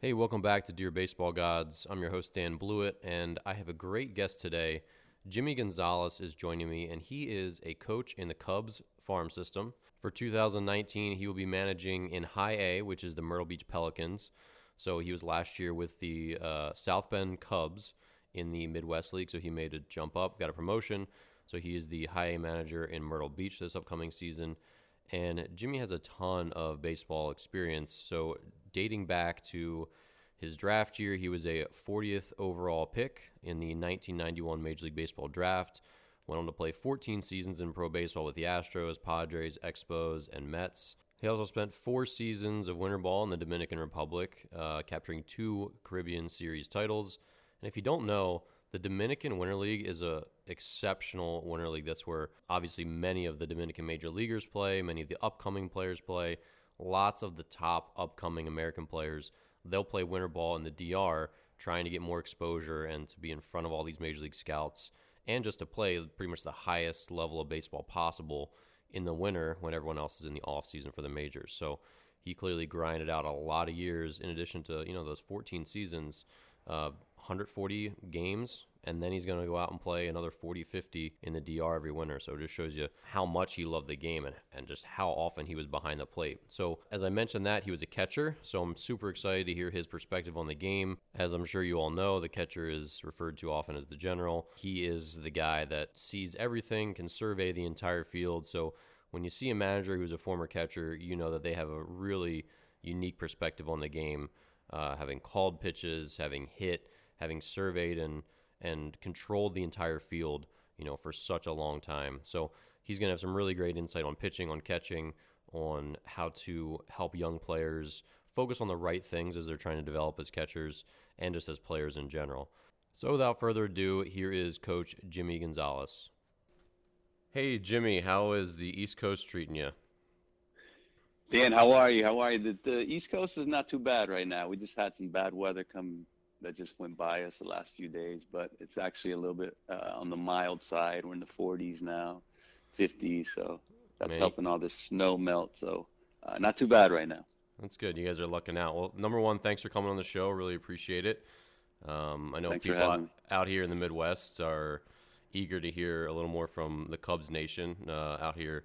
Hey, welcome back to Dear Baseball Gods. I'm your host, Dan Blewett, and I have a great guest today. Jimmy Gonzalez is joining me, and he is a coach in the Cubs farm system. For 2019, he will be managing in High A, which is the Myrtle Beach Pelicans. So he was last year with the uh, South Bend Cubs in the Midwest League, so he made a jump up, got a promotion. So he is the High A manager in Myrtle Beach this upcoming season. And Jimmy has a ton of baseball experience. So dating back to his draft year, he was a 40th overall pick in the 1991 Major League Baseball draft. Went on to play 14 seasons in pro baseball with the Astros, Padres, Expos, and Mets. He also spent four seasons of winter ball in the Dominican Republic, uh, capturing two Caribbean Series titles. And if you don't know, the Dominican Winter League is a exceptional winter league. That's where obviously many of the Dominican major leaguers play, many of the upcoming players play. Lots of the top upcoming American players, they'll play winter ball in the DR, trying to get more exposure and to be in front of all these major league scouts and just to play pretty much the highest level of baseball possible in the winter when everyone else is in the off season for the majors. So he clearly grinded out a lot of years in addition to, you know, those 14 seasons uh, 140 games, and then he's going to go out and play another 40, 50 in the DR every winter. So it just shows you how much he loved the game and, and just how often he was behind the plate. So, as I mentioned that, he was a catcher. So I'm super excited to hear his perspective on the game. As I'm sure you all know, the catcher is referred to often as the general. He is the guy that sees everything, can survey the entire field. So when you see a manager who's a former catcher, you know that they have a really unique perspective on the game uh, having called pitches, having hit, having surveyed and and controlled the entire field, you know, for such a long time. So he's going to have some really great insight on pitching, on catching, on how to help young players focus on the right things as they're trying to develop as catchers and just as players in general. So without further ado, here is Coach Jimmy Gonzalez. Hey Jimmy, how is the East Coast treating you? Dan, how are you? How are you? The, the East Coast is not too bad right now. We just had some bad weather come that just went by us the last few days, but it's actually a little bit uh, on the mild side. We're in the 40s now, 50s, so that's Man. helping all this snow melt. So uh, not too bad right now. That's good. You guys are lucking out. Well, number one, thanks for coming on the show. Really appreciate it. Um, I know thanks people out, out, here in the Midwest are eager to hear a little more from the Cubs Nation uh, out here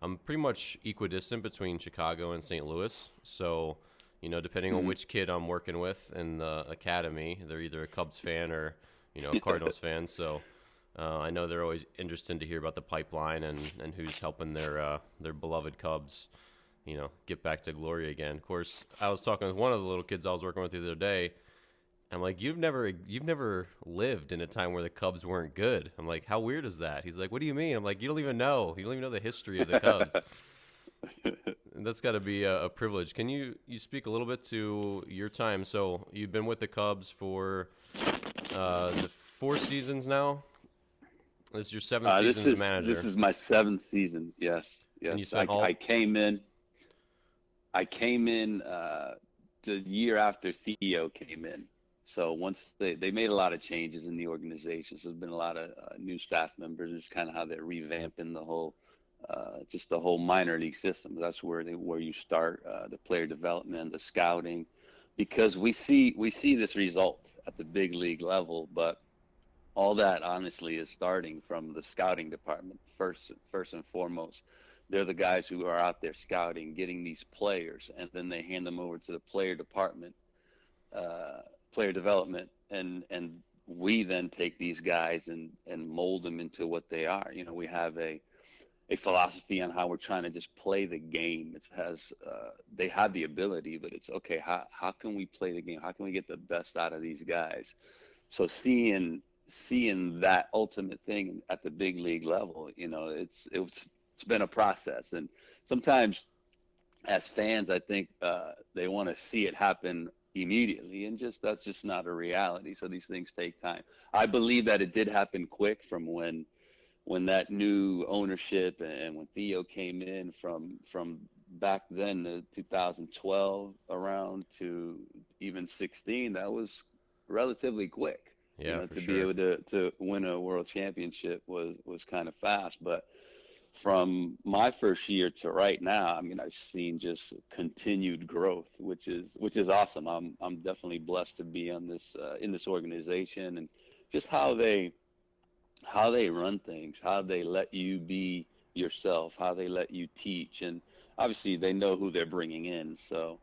I'm pretty much equidistant between Chicago and St. Louis. So, you know, depending mm-hmm. on which kid I'm working with in the academy, they're either a Cubs fan or, you know, a Cardinals fan. So, uh, I know they're always interested to hear about the pipeline and, and who's helping their uh, their beloved Cubs, you know, get back to glory again. Of course, I was talking with one of the little kids I was working with the other day I'm like, you've never you've never lived in a time where the Cubs weren't good. I'm like, how weird is that? He's like, what do you mean? I'm like, you don't even know. You don't even know the history of the Cubs. that's got to be a, a, privilege. Can you you speak a little bit to your time? So you've been with the Cubs for uh, four seasons now. This is your seventh uh, season as manager. This is my seventh season. Yes, yes. I. I, came in. I came in uh, the year after Theo came in. So once they, they made a lot of changes in the organization, so there's been a lot of uh, new staff members. It's kind of how they're revamping the whole, uh, just the whole minor league system. That's where they where you start uh, the player development, the scouting, because we see we see this result at the big league level, but all that honestly is starting from the scouting department first first and foremost. They're the guys who are out there scouting, getting these players, and then they hand them over to the player department. Uh, player development and and we then take these guys and and mold them into what they are you know we have a a philosophy on how we're trying to just play the game. It has uh, they have the ability but it's okay how, how can we play the game? How can we get the best out of these guys? So seeing seeing that ultimate thing at the big league level you know it's it's it's been a process. And sometimes as fans i think uh, they want to see it happen immediately and just that's just not a reality. So these things take time. I believe that it did happen quick from when when that new ownership and when theo came in from from back then the 2012 around to even 16 that was relatively quick yeah you know, to sure. be able to to win a world championship was was kind of fast but from my first year to right now, I mean, I've seen just continued growth, which is which is awesome. I'm I'm definitely blessed to be on this uh, in this organization and just how they how they run things, how they let you be yourself, how they let you teach, and obviously they know who they're bringing in, so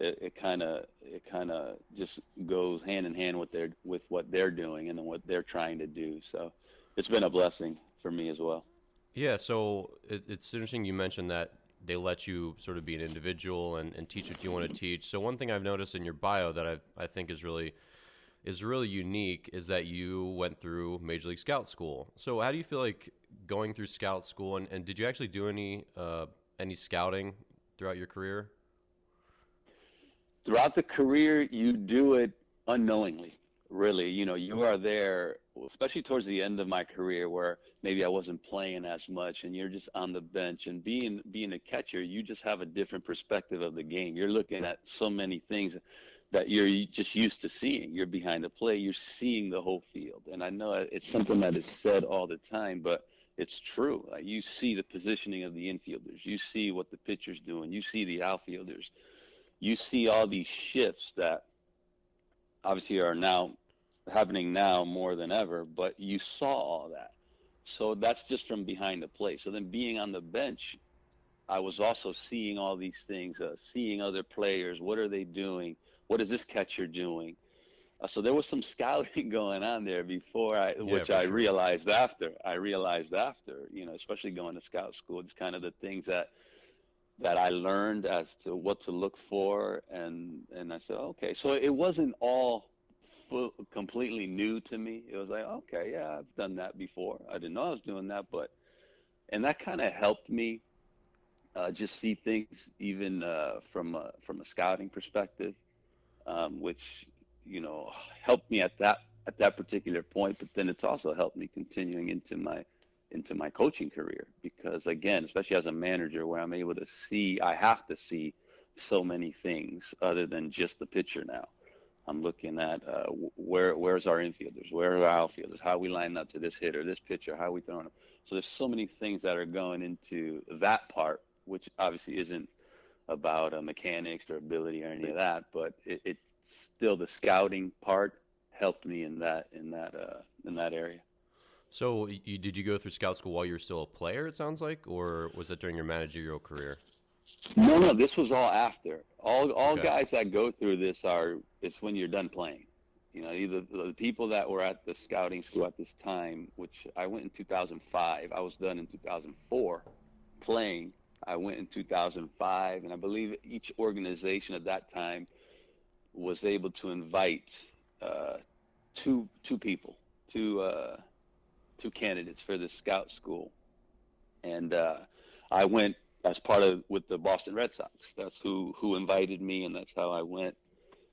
it kind of it kind of just goes hand in hand with their with what they're doing and what they're trying to do. So it's been a blessing for me as well. Yeah, so it, it's interesting you mentioned that they let you sort of be an individual and, and teach what you want to teach. So one thing I've noticed in your bio that i I think is really is really unique is that you went through Major League Scout School. So how do you feel like going through Scout School, and, and did you actually do any uh, any scouting throughout your career? Throughout the career, you do it unknowingly. Really, you know, you are there especially towards the end of my career where maybe I wasn't playing as much and you're just on the bench and being being a catcher you just have a different perspective of the game you're looking at so many things that you're just used to seeing you're behind the play you're seeing the whole field and I know it's something that is said all the time but it's true like you see the positioning of the infielders you see what the pitcher's doing you see the outfielders you see all these shifts that obviously are now happening now more than ever, but you saw all that. So that's just from behind the plate. So then being on the bench, I was also seeing all these things, uh, seeing other players. What are they doing? What is this catcher doing? Uh, so there was some scouting going on there before I, yeah, which I sure. realized after. I realized after, you know, especially going to scout school, it's kind of the things that that I learned as to what to look for, and and I said, okay, so it wasn't all full, completely new to me. It was like, okay, yeah, I've done that before. I didn't know I was doing that, but and that kind of helped me uh, just see things even uh, from a, from a scouting perspective, um, which you know helped me at that at that particular point. But then it's also helped me continuing into my into my coaching career because again, especially as a manager, where I'm able to see, I have to see so many things other than just the pitcher now. I'm looking at uh, where where's our infielders, where are our outfielders, how we line up to this hitter, this pitcher, how we throwing them. So there's so many things that are going into that part, which obviously isn't about uh, mechanics or ability or any of that, but it, it's still the scouting part helped me in that in that uh, in that area. So, you, did you go through scout school while you were still a player? It sounds like, or was that during your managerial career? No, no, this was all after. All all okay. guys that go through this are it's when you're done playing. You know, either the people that were at the scouting school at this time, which I went in 2005, I was done in 2004 playing. I went in 2005, and I believe each organization at that time was able to invite uh, two two people, two uh, two candidates for the scout school, and uh, I went as part of with the Boston Red Sox. That's who who invited me, and that's how I went.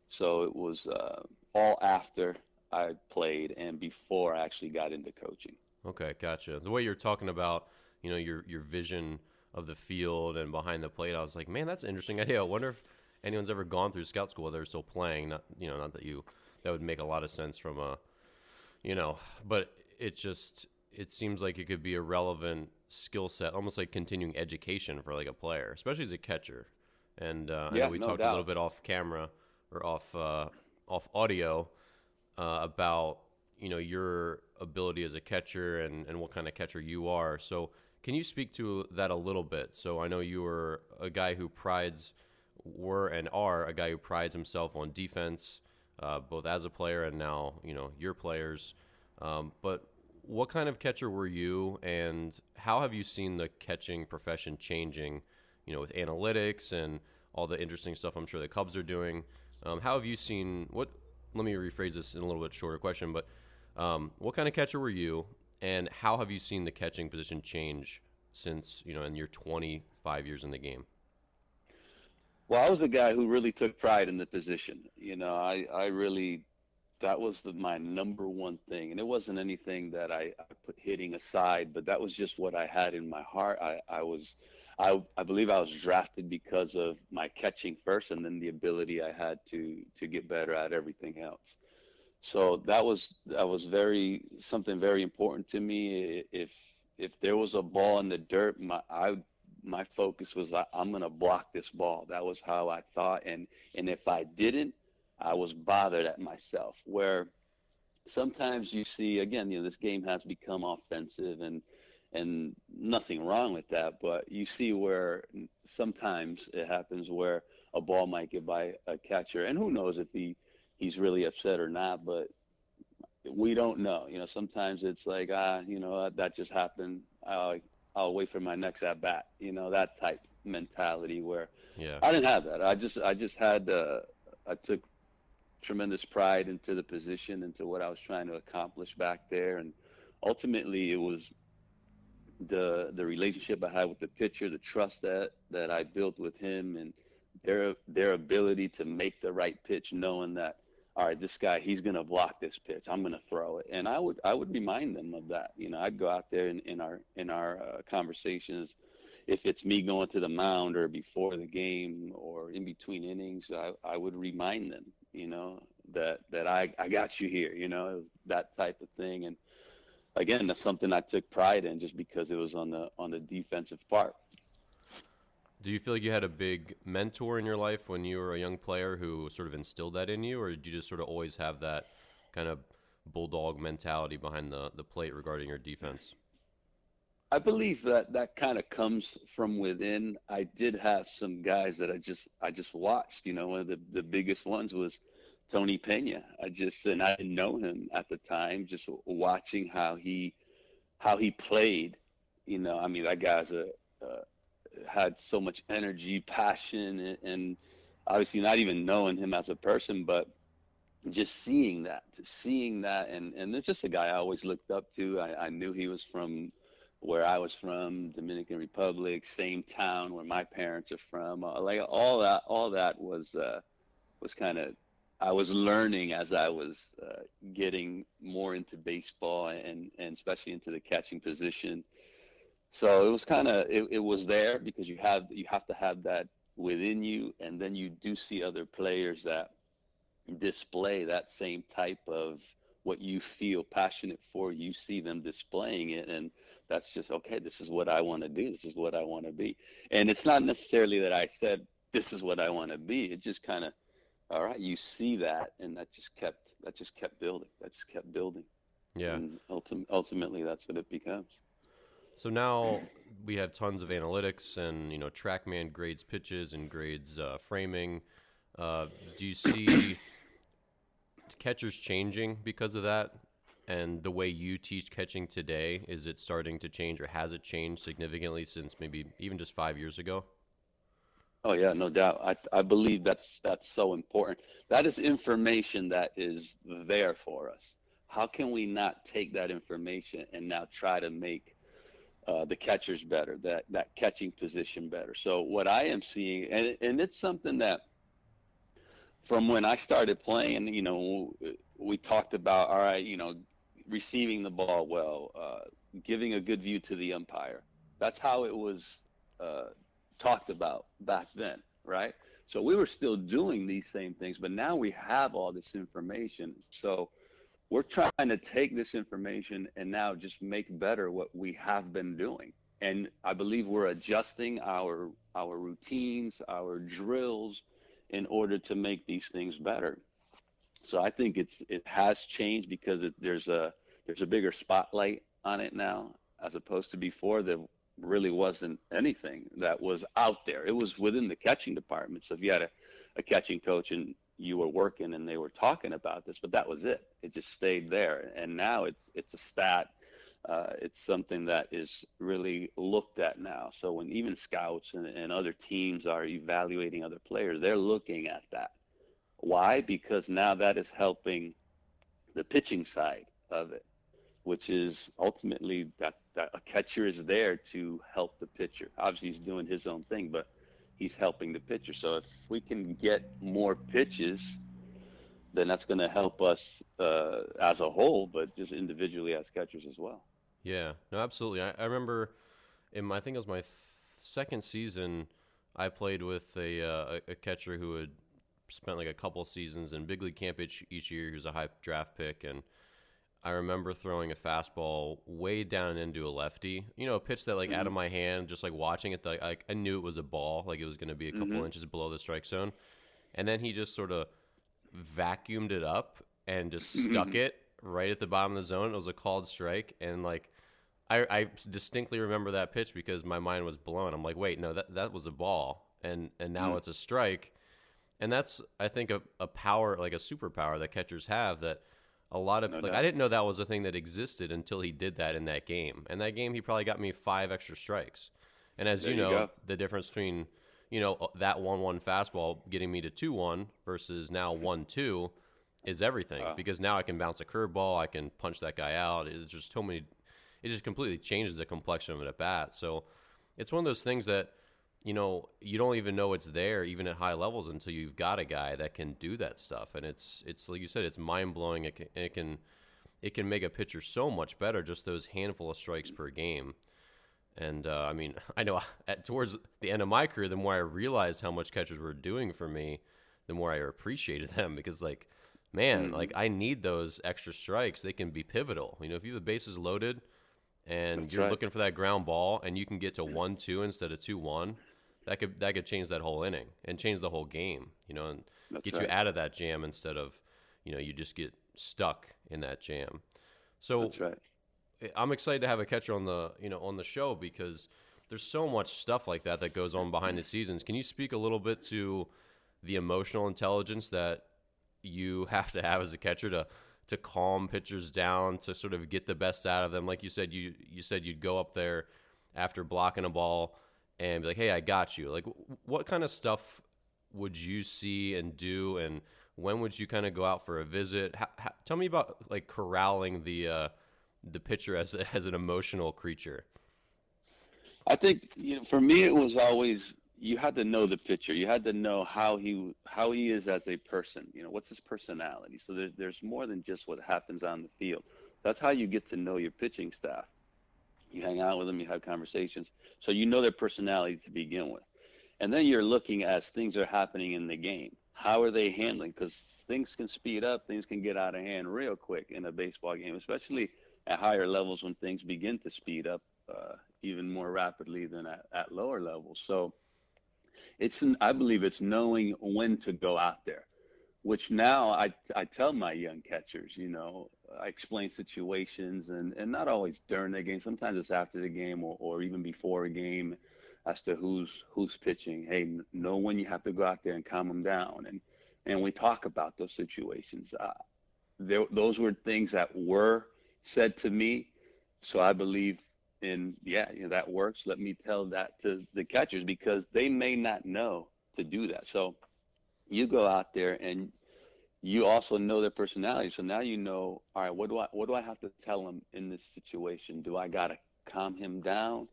So it was uh, all after I played and before I actually got into coaching. Okay, gotcha. The way you're talking about, you know, your your vision of the field and behind the plate, I was like, man, that's an interesting idea. I wonder if anyone's ever gone through scout school while they're still playing. Not, you know, not that you that would make a lot of sense from a, you know, but it just it seems like it could be a relevant skill set, almost like continuing education for like a player, especially as a catcher. And uh, yeah, I know we no talked doubt. a little bit off camera or off uh, off audio uh, about you know your ability as a catcher and, and what kind of catcher you are. So can you speak to that a little bit? So I know you were a guy who prides were and are a guy who prides himself on defense, uh, both as a player and now you know your players. Um, but what kind of catcher were you, and how have you seen the catching profession changing? You know, with analytics and all the interesting stuff I'm sure the Cubs are doing. Um, how have you seen what? Let me rephrase this in a little bit shorter question, but um, what kind of catcher were you, and how have you seen the catching position change since you know in your 25 years in the game? Well, I was a guy who really took pride in the position. You know, I I really that was the, my number one thing and it wasn't anything that I, I, put hitting aside but that was just what i had in my heart i, I was I, I believe i was drafted because of my catching first and then the ability i had to to get better at everything else so that was that was very something very important to me if if there was a ball in the dirt, my I my focus was like, I'm gonna block this ball. That was how I thought, and and if I didn't, I was bothered at myself. Where sometimes you see again, you know, this game has become offensive and and nothing wrong with that, but you see where sometimes it happens where a ball might get by a catcher, and who knows if he he's really upset or not, but we don't know. You know, sometimes it's like ah, you know, that just happened. I'll, I'll wait for my next at bat. You know, that type mentality where yeah. I didn't have that. I just I just had uh, I took tremendous pride into the position, into what I was trying to accomplish back there, and ultimately it was the the relationship I had with the pitcher, the trust that that I built with him, and their their ability to make the right pitch, knowing that all right, this guy he's going to block this pitch. I'm going to throw it, and I would I would remind them of that. You know, I'd go out there in, in our in our uh, conversations, if it's me going to the mound or before the game or in between innings, I I would remind them. You know that that I I got you here. You know that type of thing, and again, that's something I took pride in just because it was on the on the defensive part. Do you feel like you had a big mentor in your life when you were a young player who sort of instilled that in you, or did you just sort of always have that kind of bulldog mentality behind the, the plate regarding your defense? I believe that that kind of comes from within. I did have some guys that I just I just watched. You know, one of the, the biggest ones was Tony Pena. I just and I didn't know him at the time. Just watching how he how he played. You know, I mean that guy's a, a had so much energy, passion, and, obviously not even knowing him as a person, but just seeing that, seeing that, and and it's just a guy I always looked up to. I, I knew he was from where I was from, Dominican Republic, same town where my parents are from. Uh, like all that, all that was uh, was kind of I was learning as I was uh, getting more into baseball and and especially into the catching position. So it was kind of it, it was there because you have you have to have that within you, and then you do see other players that display that same type of what you feel passionate for. You see them displaying it, and that's just okay. This is what I want to do. This is what I want to be. And it's not necessarily that I said this is what I want to be. It just kind of all right. You see that, and that just kept that just kept building. That just kept building. Yeah. And ultim- ultimately, that's what it becomes. So now we have tons of analytics, and you know, TrackMan grades pitches and grades uh, framing. Uh, do you see catchers changing because of that? And the way you teach catching today, is it starting to change, or has it changed significantly since maybe even just five years ago? Oh yeah, no doubt. I I believe that's that's so important. That is information that is there for us. How can we not take that information and now try to make uh, the catchers better, that that catching position better. So what I am seeing, and and it's something that from when I started playing, you know, we talked about all right, you know, receiving the ball well, uh, giving a good view to the umpire. That's how it was uh, talked about back then, right? So we were still doing these same things, but now we have all this information. So we're trying to take this information and now just make better what we have been doing. And I believe we're adjusting our our routines, our drills in order to make these things better. So I think it's it has changed because it, there's a there's a bigger spotlight on it now as opposed to before there really wasn't anything that was out there. It was within the catching department. So if you had a, a catching coach and you were working and they were talking about this, but that was it. It just stayed there. And now it's it's a stat. Uh, it's something that is really looked at now. So when even scouts and, and other teams are evaluating other players, they're looking at that. Why? Because now that is helping the pitching side of it, which is ultimately that, that a catcher is there to help the pitcher. Obviously, he's doing his own thing, but he's helping the pitcher. So if we can get more pitches, then that's going to help us uh, as a whole, but just individually as catchers as well. Yeah, no, absolutely. I, I remember in my, I think it was my th- second season, I played with a, uh, a catcher who had spent like a couple seasons in big league camp each, each year. He was a high draft pick, and I remember throwing a fastball way down into a lefty. You know, a pitch that like mm-hmm. out of mm-hmm. my hand, just like watching it, like I, I knew it was a ball, like it was going to be a couple mm-hmm. inches below the strike zone, and then he just sort of vacuumed it up and just stuck mm-hmm. it right at the bottom of the zone. It was a called strike, and like I, I distinctly remember that pitch because my mind was blown. I'm like, wait, no, that that was a ball, and and now mm. it's a strike, and that's I think a, a power like a superpower that catchers have that a lot of no like doubt. I didn't know that was a thing that existed until he did that in that game. And that game, he probably got me five extra strikes. And as you know, you the difference between you know uh, that one-one fastball getting me to two-one versus now one-two is everything uh. because now I can bounce a curveball, I can punch that guy out. It's just so many. It just completely changes the complexion of an at bat. So it's one of those things that you know, you don't even know it's there even at high levels until you've got a guy that can do that stuff. And it's it's like you said, it's mind blowing. It can, it can it can make a pitcher so much better just those handful of strikes per game. And uh, I mean, I know at, towards the end of my career, the more I realized how much catchers were doing for me, the more I appreciated them because like, man, mm-hmm. like I need those extra strikes. They can be pivotal. You know, if you have the bases loaded and That's you're right. looking for that ground ball and you can get to one two instead of two one that could that could change that whole inning and change the whole game, you know, and That's get right. you out of that jam instead of, you know, you just get stuck in that jam. So That's right. I'm excited to have a catcher on the, you know, on the show because there's so much stuff like that that goes on behind the scenes. Can you speak a little bit to the emotional intelligence that you have to have as a catcher to to calm pitchers down to sort of get the best out of them? Like you said, you you said you'd go up there after blocking a ball and be like, "Hey, I got you." Like, what kind of stuff would you see and do, and when would you kind of go out for a visit? How, how, tell me about like corralling the uh, the pitcher as as an emotional creature. I think you know, for me, it was always you had to know the pitcher. You had to know how he how he is as a person. You know, what's his personality. So there's there's more than just what happens on the field. That's how you get to know your pitching staff. You hang out with them, you have conversations, so you know their personality to begin with. And then you're looking as things are happening in the game. How are they handling? Because things can speed up, things can get out of hand real quick in a baseball game, especially at higher levels when things begin to speed up uh, even more rapidly than at, at lower levels. So it's I believe it's knowing when to go out there, which now I I tell my young catchers, you know, I explain situations and, and not always during the game. Sometimes it's after the game or, or even before a game as to who's who's pitching. Hey, know when you have to go out there and calm them down. And and we talk about those situations. Uh, there, those were things that were said to me. So I believe in yeah, you know, that works. Let me tell that to the catchers because they may not know to do that. So you go out there and you also know their personality. So now you know, all right, what do I what do I have to tell him in this situation? Do I gotta calm him down?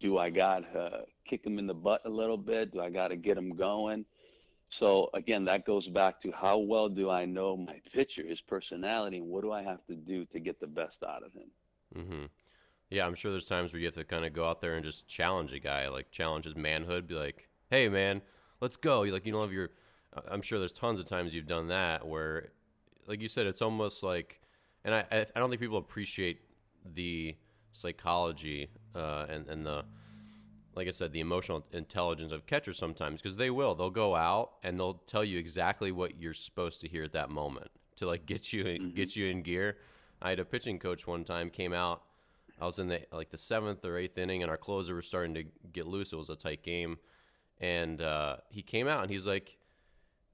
Do I gotta kick him in the butt a little bit? Do I gotta get him going? So again, that goes back to how well do I know my pitcher, his personality, and what do I have to do to get the best out of him? Mm-hmm. Yeah, I'm sure there's times where you have to kind of go out there and just challenge a guy, like challenge his manhood, be like, "Hey, man, let's go." You like you don't have your I'm sure there's tons of times you've done that where, like you said, it's almost like, and I I don't think people appreciate the psychology uh, and and the like I said, the emotional intelligence of catchers sometimes because they will. They'll go out and they'll tell you exactly what you're supposed to hear at that moment to like get you mm-hmm. get you in gear. I had a pitching coach one time came out. I was in the like the seventh or eighth inning, and our closer was starting to get loose. It was a tight game, and uh, he came out and he's like,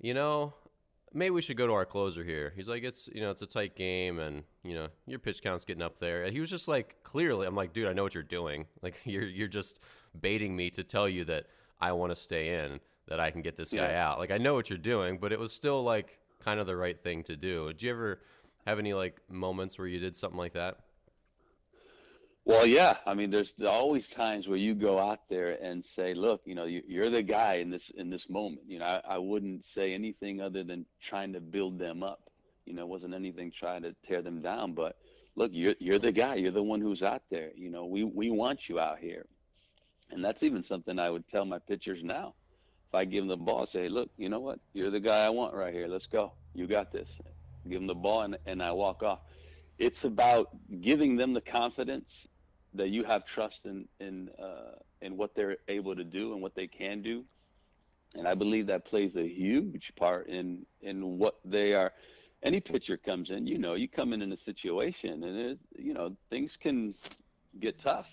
you know, maybe we should go to our closer here. He's like, it's you know, it's a tight game, and you know, your pitch count's getting up there. And he was just like, clearly, I'm like, dude, I know what you're doing. Like, you're you're just baiting me to tell you that I want to stay in, that I can get this guy yeah. out. Like, I know what you're doing, but it was still like kind of the right thing to do. Did you ever have any like moments where you did something like that? Well, yeah. I mean, there's always times where you go out there and say, "Look, you know, you, are the guy in this in this moment." You know, I, I wouldn't say anything other than trying to build them up. You know, wasn't anything trying to tear them down. But look, you're you're the guy. You're the one who's out there. You know, we we want you out here, and that's even something I would tell my pitchers now. If I give them the ball, say, "Look, you know what? You're the guy I want right here. Let's go. You got this." Give them the ball, and and I walk off it's about giving them the confidence that you have trust in in uh, in what they're able to do and what they can do, and I believe that plays a huge part in in what they are. Any pitcher comes in, you know, you come in in a situation, and you know things can get tough.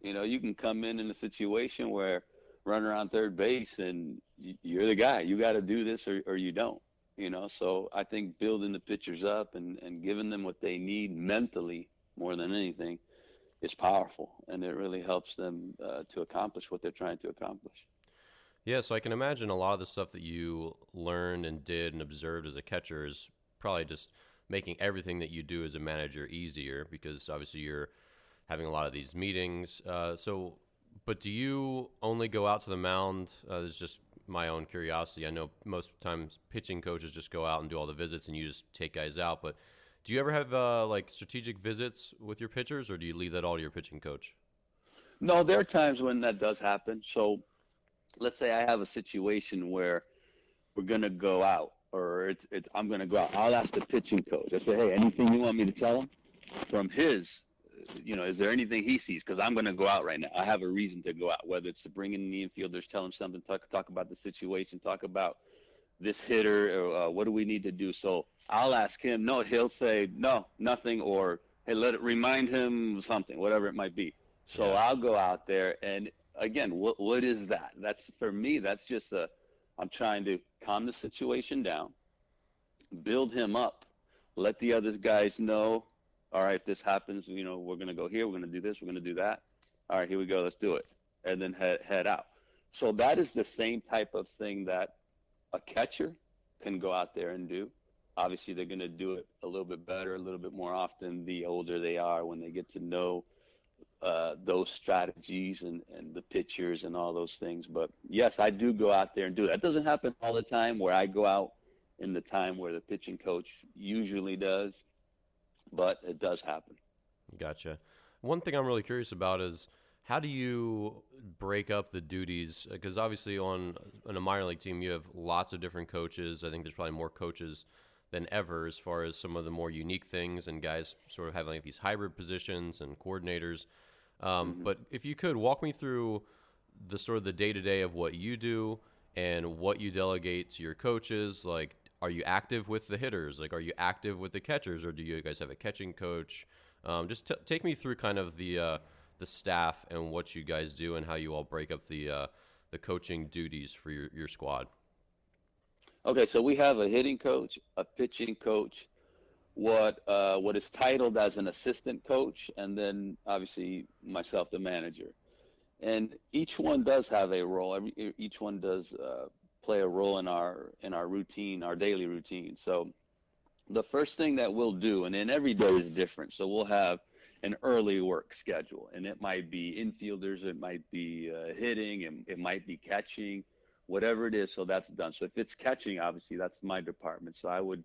You know, you can come in in a situation where run around third base and you're the guy. You got to do this or, or you don't. You know, so I think building the pitchers up and, and giving them what they need mentally more than anything is powerful, and it really helps them uh, to accomplish what they're trying to accomplish. Yeah, so I can imagine a lot of the stuff that you learned and did and observed as a catcher is probably just making everything that you do as a manager easier because obviously you're having a lot of these meetings. Uh, so, but do you only go out to the mound? Uh, it's just my own curiosity. I know most times pitching coaches just go out and do all the visits, and you just take guys out. But do you ever have uh, like strategic visits with your pitchers, or do you leave that all to your pitching coach? No, there are times when that does happen. So, let's say I have a situation where we're gonna go out, or it's, it's I'm gonna go out. I'll ask the pitching coach. I say, hey, anything you want me to tell him from his you know, is there anything he sees? Because I'm going to go out right now. I have a reason to go out, whether it's to bring in the infielders, tell him something, talk talk about the situation, talk about this hitter, or uh, what do we need to do. So I'll ask him. No, he'll say no, nothing, or hey, let it remind him something, whatever it might be. So yeah. I'll go out there, and again, what what is that? That's for me. That's just a. I'm trying to calm the situation down, build him up, let the other guys know all right, if this happens, you know, we're going to go here, we're going to do this, we're going to do that. All right, here we go, let's do it. And then head, head out. So that is the same type of thing that a catcher can go out there and do. Obviously, they're going to do it a little bit better, a little bit more often the older they are when they get to know uh, those strategies and, and the pitchers and all those things. But yes, I do go out there and do it. That doesn't happen all the time where I go out in the time where the pitching coach usually does but it does happen. Gotcha. One thing I'm really curious about is how do you break up the duties? Because obviously, on on a minor league team, you have lots of different coaches. I think there's probably more coaches than ever as far as some of the more unique things and guys sort of having like these hybrid positions and coordinators. Um, mm-hmm. But if you could walk me through the sort of the day to day of what you do and what you delegate to your coaches, like are you active with the hitters? Like, are you active with the catchers, or do you guys have a catching coach? Um, just t- take me through kind of the uh, the staff and what you guys do and how you all break up the uh, the coaching duties for your, your squad. Okay, so we have a hitting coach, a pitching coach, what uh, what is titled as an assistant coach, and then obviously myself, the manager. And each one does have a role. Every, each one does uh, play a role in our in our routine, our daily routine. So the first thing that we'll do, and then every day is different. So we'll have an early work schedule, and it might be infielders, it might be uh, hitting, and it might be catching, whatever it is. So that's done. So if it's catching, obviously that's my department. So I would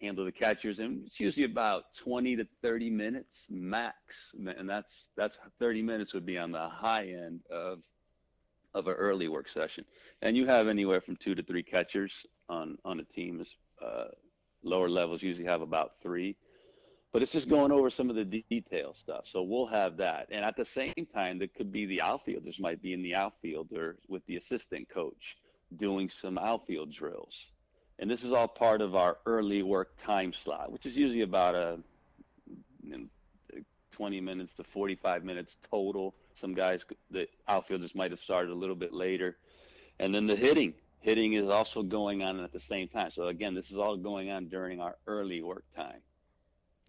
handle the catchers, and it's usually about 20 to 30 minutes max, and that's that's 30 minutes would be on the high end of of an early work session. And you have anywhere from two to three catchers on on a team. Uh, lower levels usually have about three, but it's just going over some of the detail stuff. So we'll have that, and at the same time, there could be the outfielders might be in the outfield or with the assistant coach doing some outfield drills. And this is all part of our early work time slot, which is usually about a you know, 20 minutes to 45 minutes total. Some guys, the outfielders might have started a little bit later. And then the hitting. Hitting is also going on at the same time. So again, this is all going on during our early work time.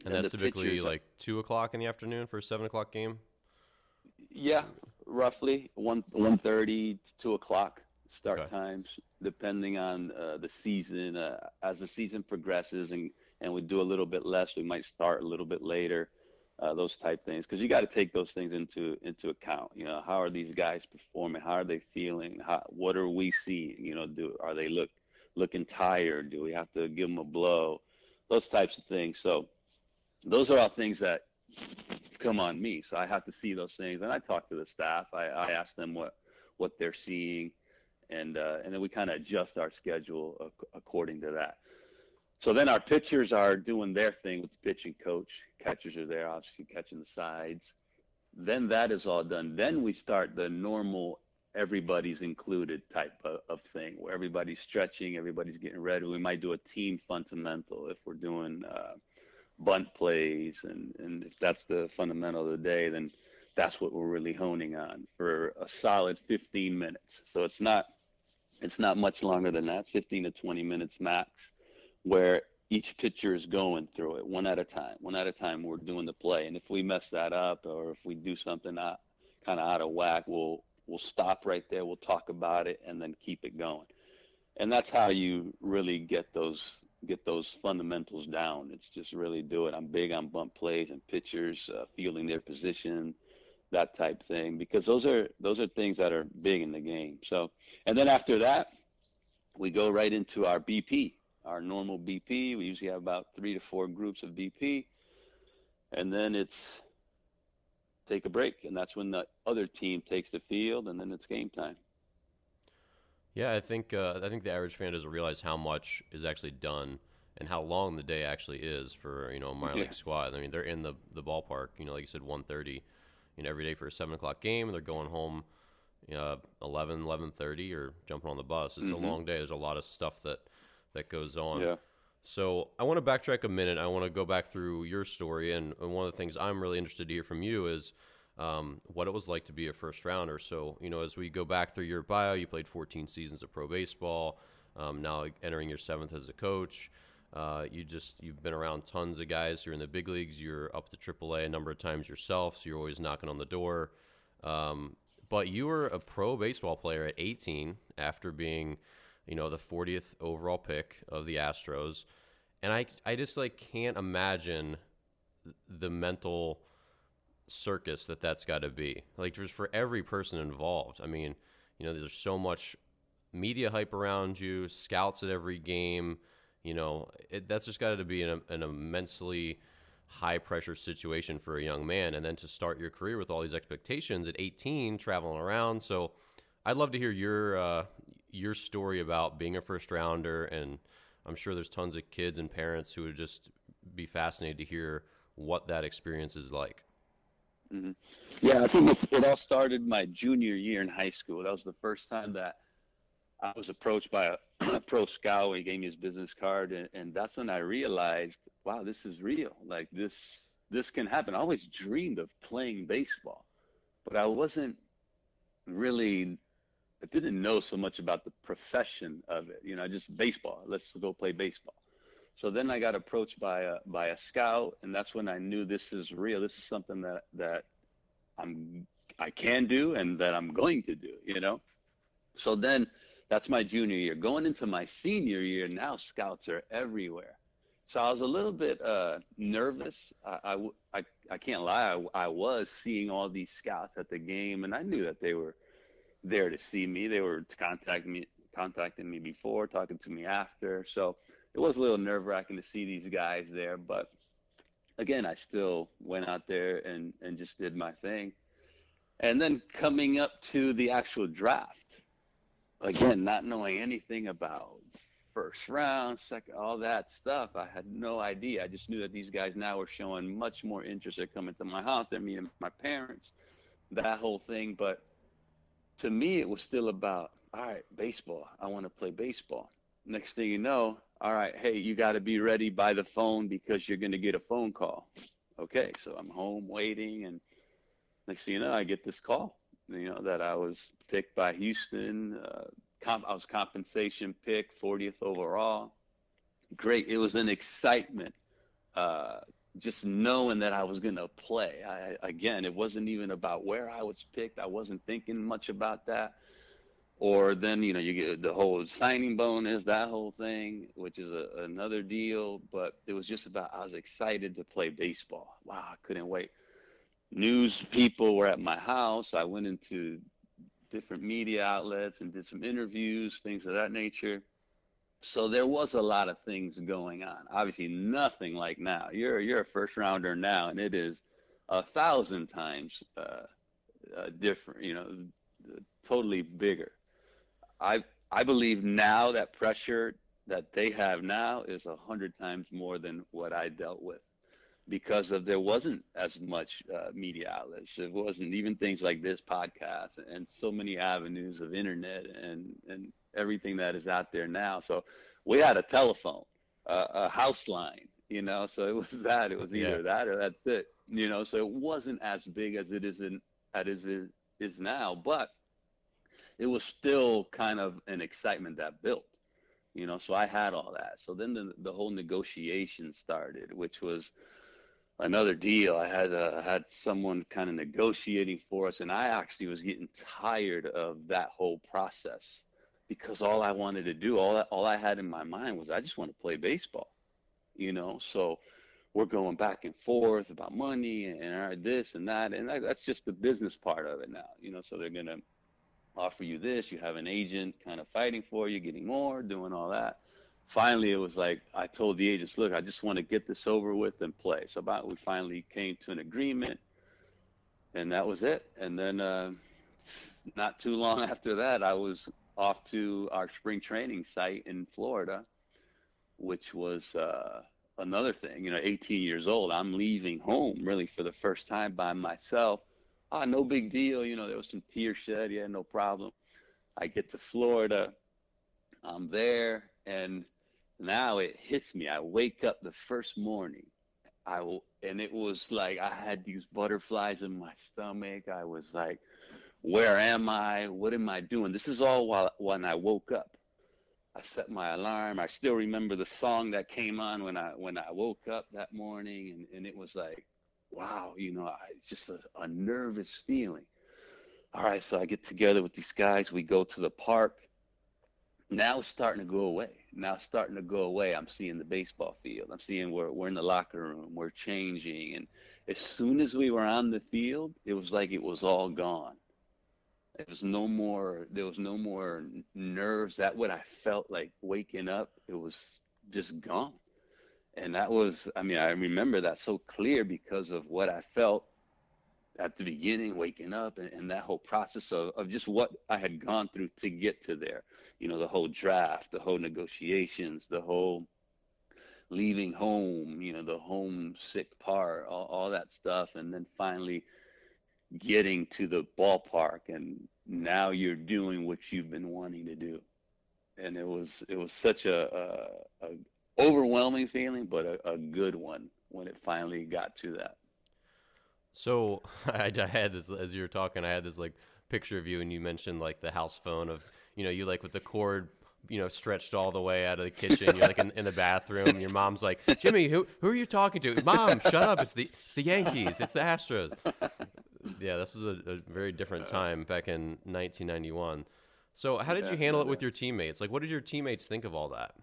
And, and that's typically like two o'clock in the afternoon for a seven o'clock game. Yeah, roughly. One one thirty to two o'clock start okay. times, depending on uh, the season. Uh, as the season progresses, and and we do a little bit less, we might start a little bit later uh, those type things. Because you got to take those things into into account. You know how are these guys performing? How are they feeling? How, what are we seeing? You know do are they look looking tired? Do we have to give them a blow? Those types of things. So those are all things that come on me so i have to see those things and i talk to the staff i, I ask them what what they're seeing and uh, and then we kind of adjust our schedule according to that So then our pitchers are doing their thing with the pitching coach. Catchers are there, obviously catching the sides. Then that is all done. Then we start the normal everybody's included type of, of, thing where everybody's stretching, everybody's getting ready. We might do a team fundamental if we're doing uh, bunt plays, and, and if that's the fundamental of the day, then that's what we're really honing on for a solid 15 minutes. So it's not it's not much longer than that, 15 to 20 minutes max, where each pitcher is going through it one at a time. One at a time, we're doing the play, and if we mess that up or if we do something out, kind of out of whack, we'll we'll stop right there. We'll talk about it and then keep it going. And that's how you really get those get those fundamentals down. It's just really do it. I'm big on bunt plays and pitchers uh, their position, that type thing, because those are those are things that are big in the game. So, and then after that, we go right into our BP, our normal BP. We usually have about three to four groups of BP, and then it's take a break, and that's when the other team takes the field, and then it's game time. Yeah, I think uh, I think the average fan doesn't realize how much is actually done and how long the day actually is for you know a minor yeah. league squad. I mean, they're in the the ballpark, you know, like you said, one thirty, you know, every day for a seven o'clock game, and they're going home, you know, 11, 11.30 or jumping on the bus. It's mm-hmm. a long day. There's a lot of stuff that that goes on. Yeah. So I want to backtrack a minute. I want to go back through your story, and, and one of the things I'm really interested to hear from you is um, what it was like to be a first rounder. So, you know, as we go back through your bio, you played 14 seasons of pro baseball. Um, now entering your seventh as a coach. Uh, you just you've been around tons of guys who are in the big leagues. You're up to AAA a number of times yourself, so you're always knocking on the door. Um, but you were a pro baseball player at 18 after being, you know, the 40th overall pick of the Astros, and I I just like can't imagine the mental circus that that's got to be. Like just for every person involved. I mean, you know, there's so much media hype around you, scouts at every game. You know, it, that's just got to be an, an immensely high pressure situation for a young man. And then to start your career with all these expectations at 18, traveling around. So I'd love to hear your uh, your story about being a first rounder. And I'm sure there's tons of kids and parents who would just be fascinated to hear what that experience is like. Mm-hmm. Yeah, I think it all started my junior year in high school. That was the first time that I was approached by a, a pro scout. He gave me his business card, and, and that's when I realized, wow, this is real. Like this, this can happen. I always dreamed of playing baseball, but I wasn't really. I didn't know so much about the profession of it. You know, just baseball. Let's go play baseball. So then I got approached by a by a scout, and that's when I knew this is real. This is something that that I'm I can do and that I'm going to do. You know. So then that's my junior year. Going into my senior year, now scouts are everywhere. So I was a little bit uh, nervous. I, I, I, I, can't lie. I, I was seeing all these scouts at the game, and I knew that they were there to see me. They were contacting me, contacting me before, talking to me after. So it was a little nerve wracking to see these guys there, but again, I still went out there and, and just did my thing. And then coming up to the actual draft, again, not knowing anything about first round, second, all that stuff, I had no idea. I just knew that these guys now were showing much more interest. They're coming to my house, they're meeting my parents, that whole thing. But to me, it was still about, all right, baseball. I want to play baseball. Next thing you know, all right, hey, you got to be ready by the phone because you're going to get a phone call. Okay, so I'm home waiting, and next thing you know, I get this call. You know that I was picked by Houston. Uh, comp- I was compensation pick, 40th overall. Great. It was an excitement. Uh, just knowing that I was going to play. I, again, it wasn't even about where I was picked. I wasn't thinking much about that or then you know you get the whole signing bonus that whole thing which is a, another deal. But it was just about i was excited to play baseball. Wow i couldn't wait. News people were at my house. I went into different media outlets and did some interviews things of that nature. So there was a lot of things going on. Obviously nothing like now. You're you're a first rounder now and it is a thousand times uh, uh, different you know totally bigger I I believe now that pressure that they have now is a hundred times more than what I dealt with because of there wasn't as much uh, media outlets. It wasn't even things like this podcast and so many avenues of internet and and everything that is out there now. So we had a telephone, uh, a house line, you know. So it was that. It was either yeah. that or that's it, you know. So it wasn't as big as it is in as it is now, but it was still kind of an excitement that built you know so i had all that. So then the, the whole negotiation started which was another deal. I had uh, had someone kind of negotiating for us and i actually was getting tired of that whole process because all i wanted to do all, that, all i had in my mind was i just want to play baseball you know? So we're going back and forth about money and, and this and that and that's just the business part of it now you know? So they're going to offer you this. You have an agent kind of fighting for you, getting more, doing all that. Finally, it was like I told the agents, "Look, I just want to get this over with and play." So about we finally came to an agreement, and that was it. And then, uh, not too long after that, I was off to our spring training site in Florida, which was uh, another thing. You know, 18 years old, I'm leaving home really for the first time by myself ah, no big deal. You know, there was some tears shed. Yeah, no problem. I get to Florida. I'm there, and now it hits me. I wake up the first morning. I will, and it was like I had these butterflies in my stomach. I was like, "Where am I? What am I doing?" This is all while when I woke up. I set my alarm. I still remember the song that came on when I when I woke up that morning, and, and it was like, wow, you know, I, just a, a nervous feeling. All right, so I get together with these guys. We go to the park. Now it's starting to go away. Now it's starting to go away. I'm seeing the baseball field. I'm seeing we're, we're in the locker room. We're changing. And as soon as we were on the field, it was like it was all gone. There was no more. There was no more nerves. That what I felt like waking up. It was just gone and that was i mean i remember that so clear because of what i felt at the beginning waking up and, and, that whole process of, of just what i had gone through to get to there. You know the whole draft the whole negotiations the whole leaving home you know the homesick part all, all that stuff and then finally getting to the ballpark and now you're doing what you've been wanting to do. And it was it was such a, a, a overwhelming feeling, but a, a good one when it finally got to that. So I, I, had this as you were talking. I had this like picture of you, and you mentioned like the house phone of you know you like with the cord you know stretched all the way out of the kitchen. You're like in, in the bathroom. Your mom's like, Jimmy, who who are you talking to? Mom, shut up! It's the it's the Yankees. It's the Astros. Yeah, this was a, a very different time back in 1991. So how did you handle it with your teammates? Like, what did your teammates think of all that?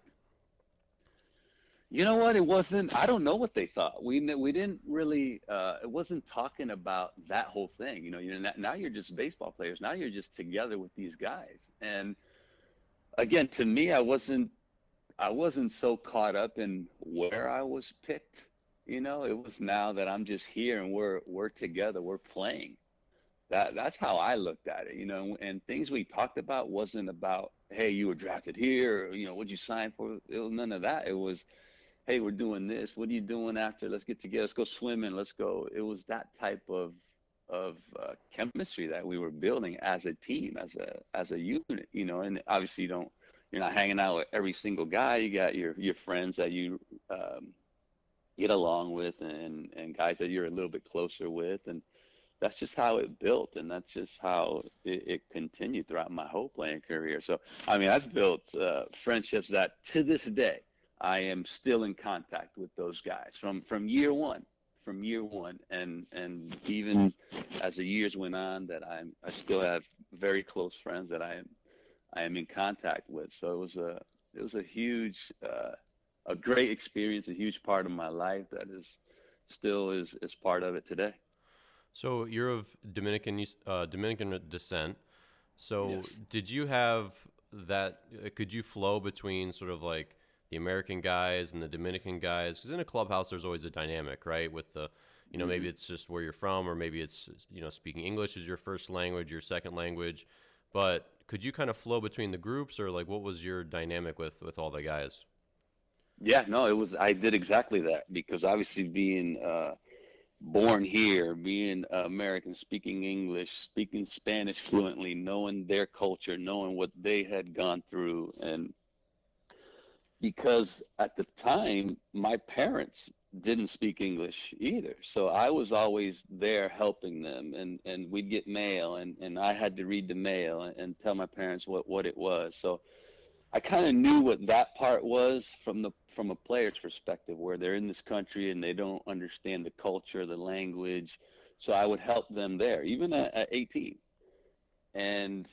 You know what? It wasn't. I don't know what they thought. We we didn't really. Uh, it wasn't talking about that whole thing. You know. You know. Now you're just baseball players. Now you're just together with these guys. And again, to me, I wasn't. I wasn't so caught up in where I was picked. You know, it was now that I'm just here and we're we're together. We're playing. That that's how I looked at it. You know, and things we talked about wasn't about hey, you were drafted here. Or, you know, what'd you sign for? It none of that. It was hey, we're doing this. What are you doing after? Let's get together. Let's go swimming. Let's go. It was that type of of uh, chemistry that we were building as a team, as a as a unit. You know, and obviously you don't you're not hanging out with every single guy. You got your your friends that you um, get along with, and and guys that you're a little bit closer with, and that's just how it built, and that's just how it, it continued throughout my whole playing career. So, I mean, I've built uh, friendships that to this day I am still in contact with those guys from from year one, from year one, and and even as the years went on, that I'm I still have very close friends that I am I am in contact with. So it was a it was a huge uh, a great experience, a huge part of my life that is still is is part of it today. So you're of Dominican uh, Dominican descent. So yes. did you have that? Could you flow between sort of like the American guys and the Dominican guys? Because in a clubhouse, there's always a dynamic, right? With the, you know, mm-hmm. maybe it's just where you're from, or maybe it's, you know, speaking English is your first language, your second language. But could you kind of flow between the groups, or like what was your dynamic with with all the guys? Yeah, no, it was. I did exactly that because obviously being uh, born here, being American, speaking English, speaking Spanish fluently, knowing their culture, knowing what they had gone through, and because at the time my parents didn't speak English either. So I was always there helping them and, and we'd get mail and, and I had to read the mail and, and tell my parents what, what it was. So I kind of knew what that part was from the from a player's perspective where they're in this country and they don't understand the culture, the language. So I would help them there, even at, at 18. And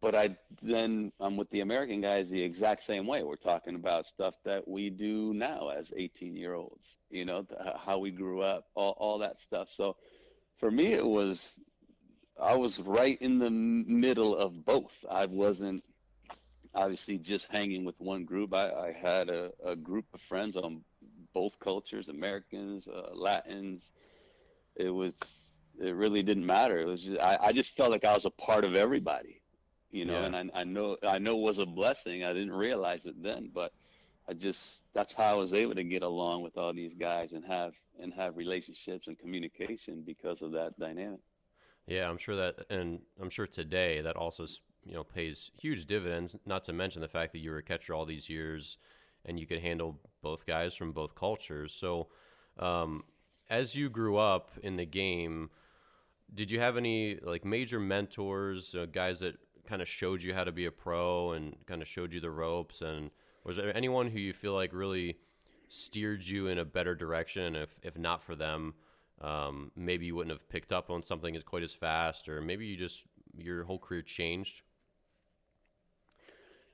but I then I'm with the American guys the exact same way. We're talking about stuff that we do now as 18 year olds, you know, how we grew up, all, all that stuff. So for me, it was, I was right in the middle of both. I wasn't obviously just hanging with one group. I, I had a, a, group of friends on both cultures, Americans, uh, Latins. It was, it really didn't matter. It was, just, I, I just felt like I was a part of everybody you know, yeah. and I, I know I know it was a blessing. I didn't realize it then, but I just that's how I was able to get along with all these guys and have and have relationships and communication because of that dynamic. Yeah, I'm sure that, and I'm sure today that also you know pays huge dividends. Not to mention the fact that you were a catcher all these years, and you could handle both guys from both cultures. So, um, as you grew up in the game, did you have any like major mentors, uh, guys that kind of showed you how to be a pro and kind of showed you the ropes? And was there anyone who you feel like really steered you in a better direction? If, if not for them, um, maybe you wouldn't have picked up on something as quite as fast, or maybe you just your whole career changed.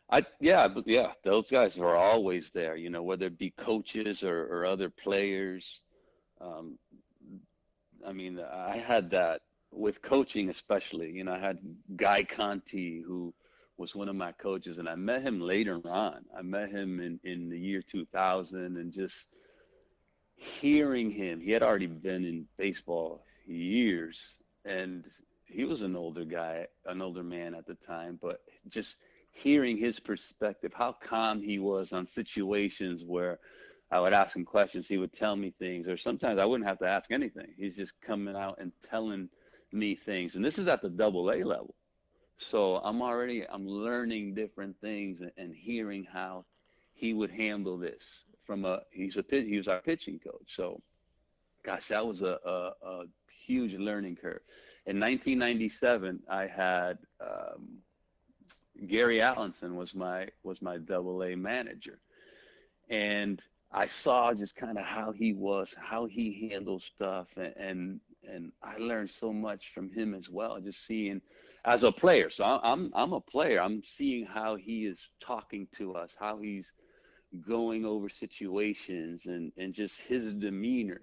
I yeah, yeah, those guys are always there. You know, whether it be coaches or, or other players. Um, I mean, I had that with coaching especially you know i had guy conti who was one of my coaches and i met him later on i met him in, in the year 2000 and just hearing him he had already been in baseball years and he was an older guy an older man at the time but just hearing his perspective how calm he was on situations where I would ask him questions. He would tell me things, or sometimes I wouldn't have to ask anything. He's just coming out and telling me things. And this is at the double a level. So i'm already i'm learning different things and, hearing how he would handle this from a he's a he was our pitching coach. So gosh that was a, a, a huge learning curve. In 1997 i had um, gary allenson was my was my double a manager. And I saw just kind of how he was, how he handled stuff, and, and and I learned so much from him as well. Just seeing as a player, so I'm I'm a player. I'm seeing how he is talking to us, how he's going over situations, and and just his demeanor.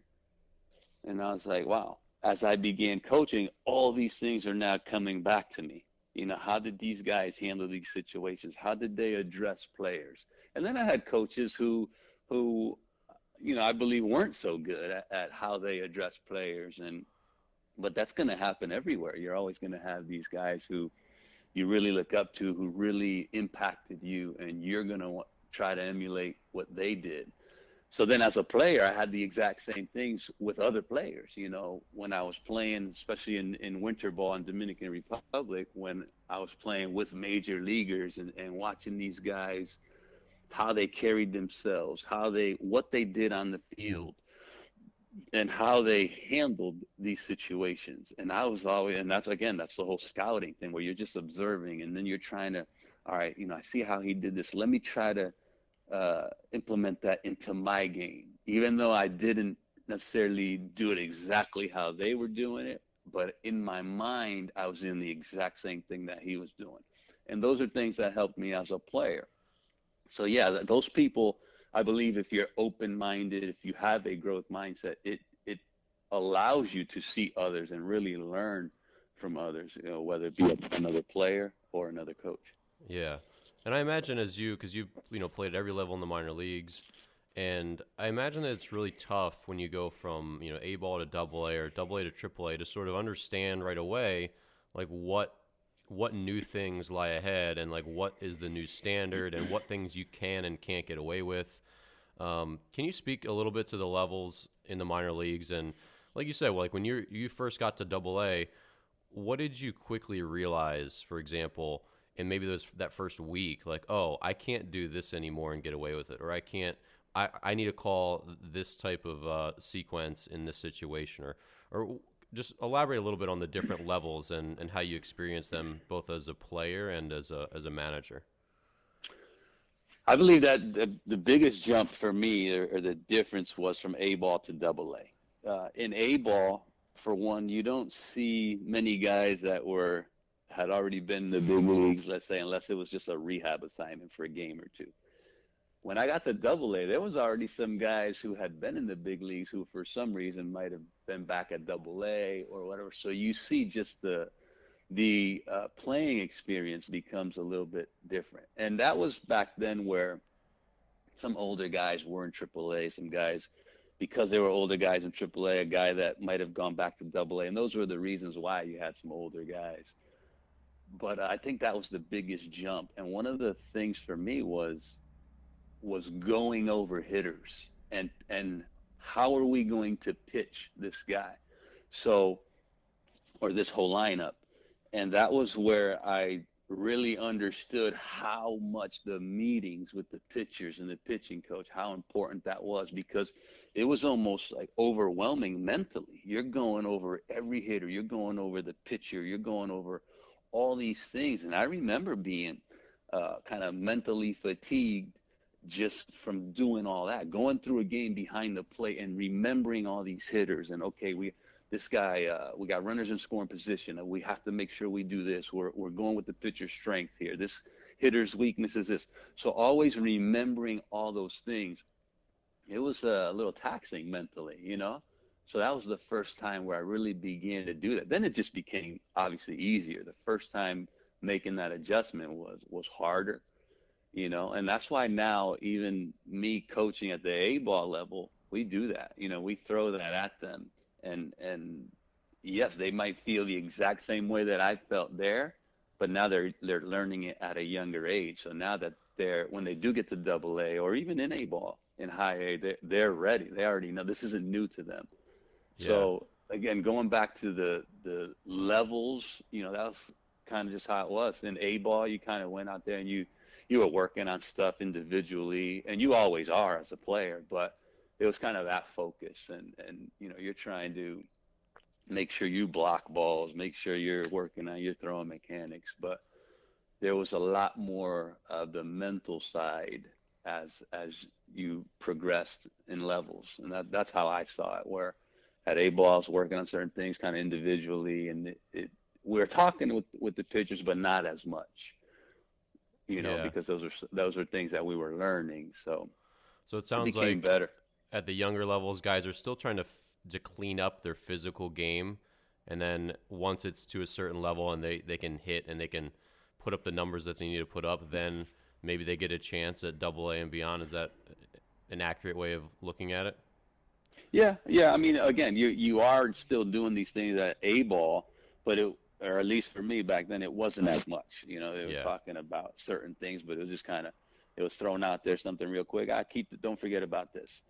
And I was like, wow. As I began coaching, all these things are now coming back to me. You know, how did these guys handle these situations? How did they address players? And then I had coaches who who you know I believe weren't so good at, at how they address players and but that's going to happen everywhere. You're always going to have these guys who you really look up to, who really impacted you, and you're going to try to emulate what they did. So then, as a player, I had the exact same things with other players. You know, when I was playing, especially in, in winter ball in Dominican Republic, when I was playing with major leaguers and, and watching these guys, how they carried themselves, how they what they did on the field, and how they handled these situations. And I was always, and that's again, that's the whole scouting thing where you're just observing and then you're trying to, all right, you know, I see how he did this. Let me try to uh, implement that into my game, even though I didn't necessarily do it exactly how they were doing it. But in my mind, I was in the exact same thing that he was doing. And those are things that helped me as a player. So, yeah, those people I believe if you're open minded, if you have a growth mindset, it it allows you to see others and really learn from others, you know, whether it be another player or another coach. Yeah. And I imagine as you, because you've you know played at every level in the minor leagues, and I imagine that it's really tough when you go from you know A ball to Double A or Double A to Triple A to sort of understand right away like what what new things lie ahead and like what is the new standard and what things you can and can't get away with. Um, can you speak a little bit to the levels in the minor leagues and like you said, like when you you first got to Double A, what did you quickly realize, for example, in maybe those that first week, like, oh, I can't do this anymore and get away with it, or I can't, I, I need to call this type of uh, sequence in this situation, or or just elaborate a little bit on the different levels and, and how you experience them both as a player and as a as a manager. I believe that the, the biggest jump for me or, or the difference was from A ball to double A. Uh, in A ball, for one, you don't see many guys that were had already been in the big leagues, let's say, unless it was just a rehab assignment for a game or two. When I got to double A, there was already some guys who had been in the big leagues who, for some reason, might have been back at double A or whatever. So you see just the the uh, playing experience becomes a little bit different. And that was back then where some older guys were in triple A, some guys because they were older guys in AAA, a a guy that might have gone back to AA, and those were the reasons why you had some older guys. But I think that was the biggest jump, and one of the things for me was was going over hitters and and how are we going to pitch this guy, so or this whole lineup, and that was where I really understood how much the meetings with the pitchers and the pitching coach how important that was because it was almost like overwhelming mentally. You're going over every hitter. You're going over the pitcher. You're going over all these things. And i remember being uh, kind of mentally fatigued just from doing all that going through a game behind the plate and remembering all these hitters and okay we this guy, uh, we got runners in scoring position, and we have to make sure we do this. We're, we're going with the pitcher's strength here. This hitter's weakness is this. So always remembering all those things. It was a little taxing mentally, you know? So that was the first time where I really began to do that. Then it just became obviously easier. The first time making that adjustment was was harder, you know, and that's why now even me coaching at the A ball level, we do that. You know, we throw that at them and and yes, they might feel the exact same way that I felt there, but now they're they're learning it at a younger age. So now that they're when they do get to double A or even in A ball in high A, they're, they're ready. They already know this isn't new to them. Yeah. So again, going back to the the levels, you know, that was kind of just how it was. In A ball, you kind of went out there and you you were working on stuff individually, and you always are as a player, but it was kind of that focus. And and you know you're trying to make sure you block balls make sure you're working on your throwing mechanics but there was a lot more of the mental side as as you progressed in levels. And that that's how i saw it where at a balls working on certain things kind of individually and it, it we're talking with with the pitchers but not as much you know yeah. because those are those are things that we were learning so so it sounds it like better at the younger levels, guys are still trying to f- to clean up their physical game, and then once it's to a certain level and they they can hit and they can put up the numbers that they need to put up, then maybe they get a chance at Double A and beyond. Is that an accurate way of looking at it? Yeah, yeah. I mean, again, you you are still doing these things at A ball, but it or at least for me back then, it wasn't as much. You know, they were yeah. talking about certain things, but it was just kind of it was thrown out there something real quick. I keep the, don't forget about this.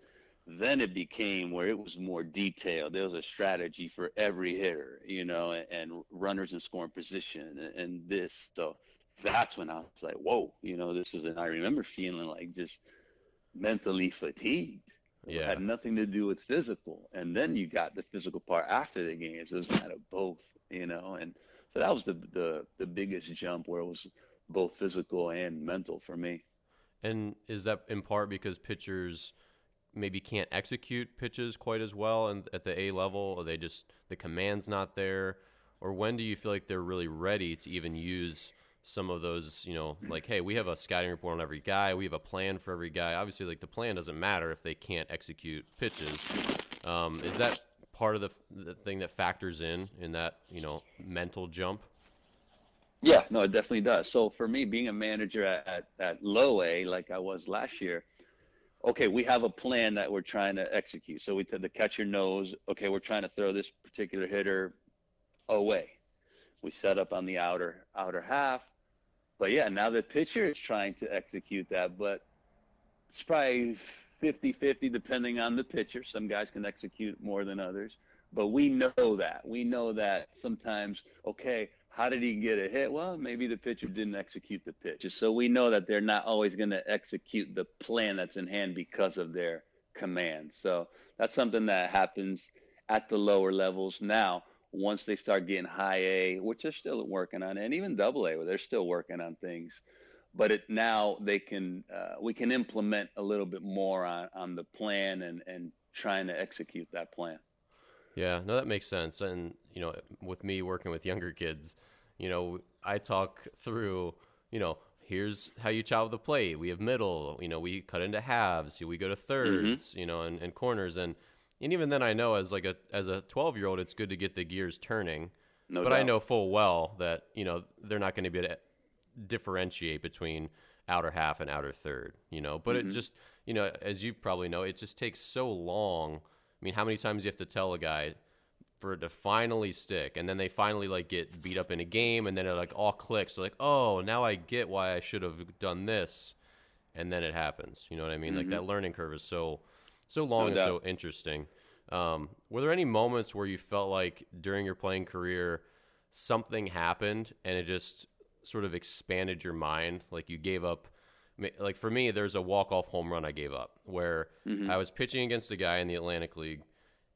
Then it became where it was more detailed. There was a strategy for every hitter, you know, and, and runners in scoring position and, and, this. So that's when I was like, whoa, you know, this is, and I remember feeling like just mentally fatigued. Yeah. Had nothing to do with physical. And then you got the physical part after the games. It was kind of both, you know, and so that was the, the, the biggest jump where it was both physical and mental for me. And is that in part because pitchers – maybe can't execute pitches quite as well and at the A level, or they just the command's not there, or when do you feel like they're really ready to even use some of those? You know, like hey, we have a scouting report on every guy, we have a plan for every guy. Obviously, like the plan doesn't matter if they can't execute pitches. Um, is that part of the, the thing that factors in in that you know mental jump? Yeah, no, it definitely does. So for me, being a manager at, at, at low A, like I was last year, okay, we have a plan that we're trying to execute. So we the catcher knows, okay, we're trying to throw this particular hitter away. We set up on the outer outer half. But yeah, now the pitcher is trying to execute that, but it's probably 50-50 depending on the pitcher. Some guys can execute more than others. But we know that. We know that sometimes, okay, how did he get a hit? Well, maybe the pitcher didn't execute the pitch. So we know that they're not always going to execute the plan that's in hand because of their command. So that's something that happens at the lower levels now. Once they start getting high A, which they're still working on, and even double A, where they're still working on things, but it now they can uh, we can implement a little bit more on, on the plan and and trying to execute that plan. Yeah, no, that makes sense. And you know, with me working with younger kids, you know, I talk through, you know, here's how you chop the plate. We have middle, you know, we cut into halves. We go to 3rds mm-hmm. you know, and, and corners. And and even then, I know as like a as a 12 year old, it's good to get the gears turning. No but doubt. I know full well that you know they're not going to be able to differentiate between outer half and outer third. You know, but mm-hmm. it just you know, as you probably know, it just takes so long I mean, how many times do you have to tell a guy for it to finally stick, and then they finally like get beat up in a game, and then it like all clicks. They're like, oh, now I get why I should have done this, and then it happens. You know what I mean? Mm-hmm. Like that learning curve is so so long no and so interesting. Um, were there any moments where you felt like during your playing career something happened and it just sort of expanded your mind? Like you gave up like for me, there's a walk off home run I gave up where mm-hmm. I was pitching against a guy in the Atlantic League,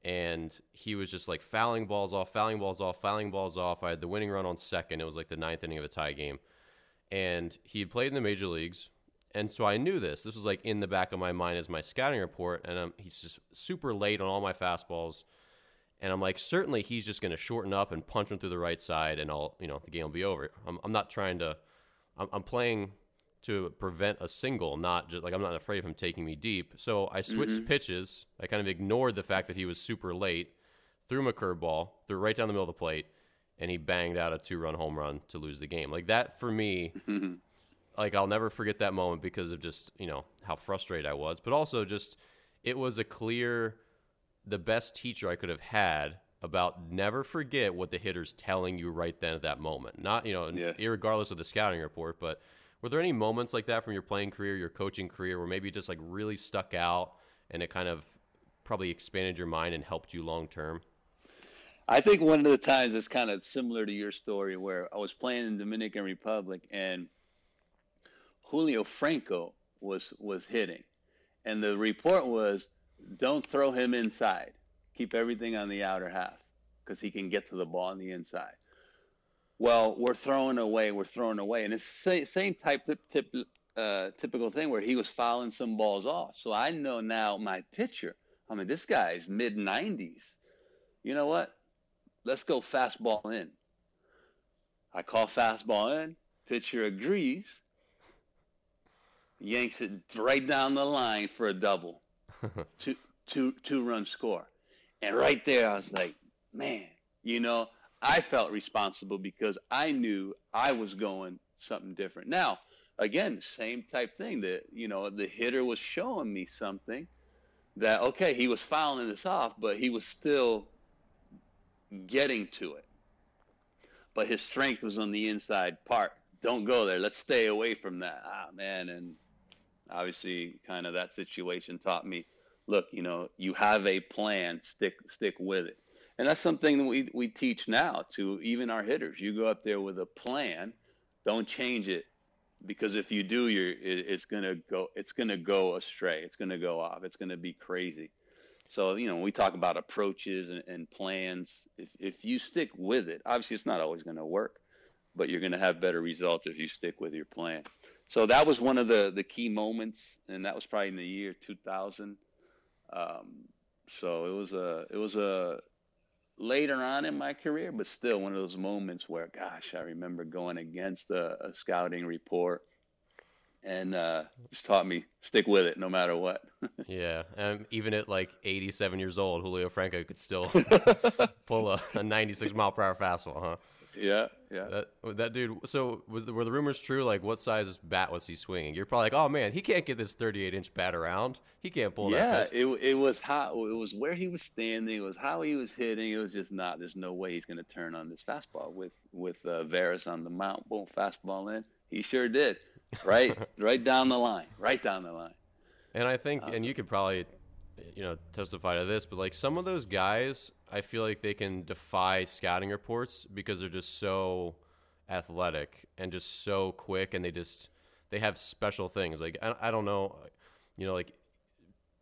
and he was just like fouling balls off, fouling balls off, fouling balls off. I had the winning run on second. It was like the ninth inning of a tie game, and he had played in the major leagues. And so I knew this. This was like in the back of my mind as my scouting report. And um, he's just super late on all my fastballs. And I'm like, certainly he's just going to shorten up and punch him through the right side, and I'll, you know, the game will be over. I'm, I'm not trying to. I'm, I'm playing to prevent a single, not just like I'm not afraid of him taking me deep. So I switched mm-hmm. pitches. I kind of ignored the fact that he was super late, threw him a curveball, threw right down the middle of the plate, and he banged out a two run home run to lose the game. Like that for me, mm-hmm. Like I'll never forget that moment because of just, you know, how frustrated I was, but also just it was a clear the best teacher I could have had about never forget what the hitter's telling you right then at that moment. Not, you know, yeah. regardless of the scouting report, but were there any moments like that from your playing career, your coaching career, where maybe just like really stuck out and it kind of probably expanded your mind and helped you long term? I think one of the times that's kind of similar to your story, where I was playing in Dominican Republic and Julio Franco was was hitting, and the report was, "Don't throw him inside. Keep everything on the outer half because he can get to the ball on the inside." well, we're throwing away, we're throwing away. And it's the same type, tip, uh, typical thing where he was fouling some balls off. So I know now my pitcher, I mean, this guy's mid 90s. You know what? Let's go fastball in. I call fastball in, pitcher agrees, yanks it right down the line for a double, two, two, two run score. And right there, I was like, man, you know, I felt responsible because I knew I was going something different. Now, again, same type thing that, you know, the hitter was showing me something that, okay, he was fouling this off, but he was still getting to it. But his strength was on the inside part. Don't go there. Let's stay away from that. Ah, man. And obviously, kind of that situation taught me look, you know, you have a plan, stick, stick with it and that's something that we, we teach now to even our hitters. You go up there with a plan, don't change it because if you do, you're it, it's gonna go it's gonna go astray. It's gonna go off. It's gonna be crazy. So you know, we talk about approaches and, and plans. If if you stick with it, obviously it's not always gonna work, but you're gonna have better results if you stick with your plan. So that was one of the the key moments, and that was probably in the year 2000. Um, so it was a it was a later on in my career, but still one of those moments where, gosh, I remember going against a, a scouting report and uh, just taught me stick with it no matter what. yeah, and even at like 87 years old, Julio Franco could still pull a, a 96 mile per hour fastball, huh? Yeah, yeah. That, that dude. So was the, were the rumors true? Like, what size bat was he swinging? You're probably like, oh man, he can't get this 38 inch bat around. He can't pull yeah, that. Yeah, it it was how it was where he was standing. It was how he was hitting. It was just not. There's no way he's going to turn on this fastball with with uh, Veras on the mount. Boom, fastball in. He sure did. Right, right down the line. Right down the line. And I think, and you could probably, you know, testify to this, but like some of those guys, I feel like they can defy scouting reports because they're just so athletic and just so quick, and they just they have special things. Like I, I don't know, you know, like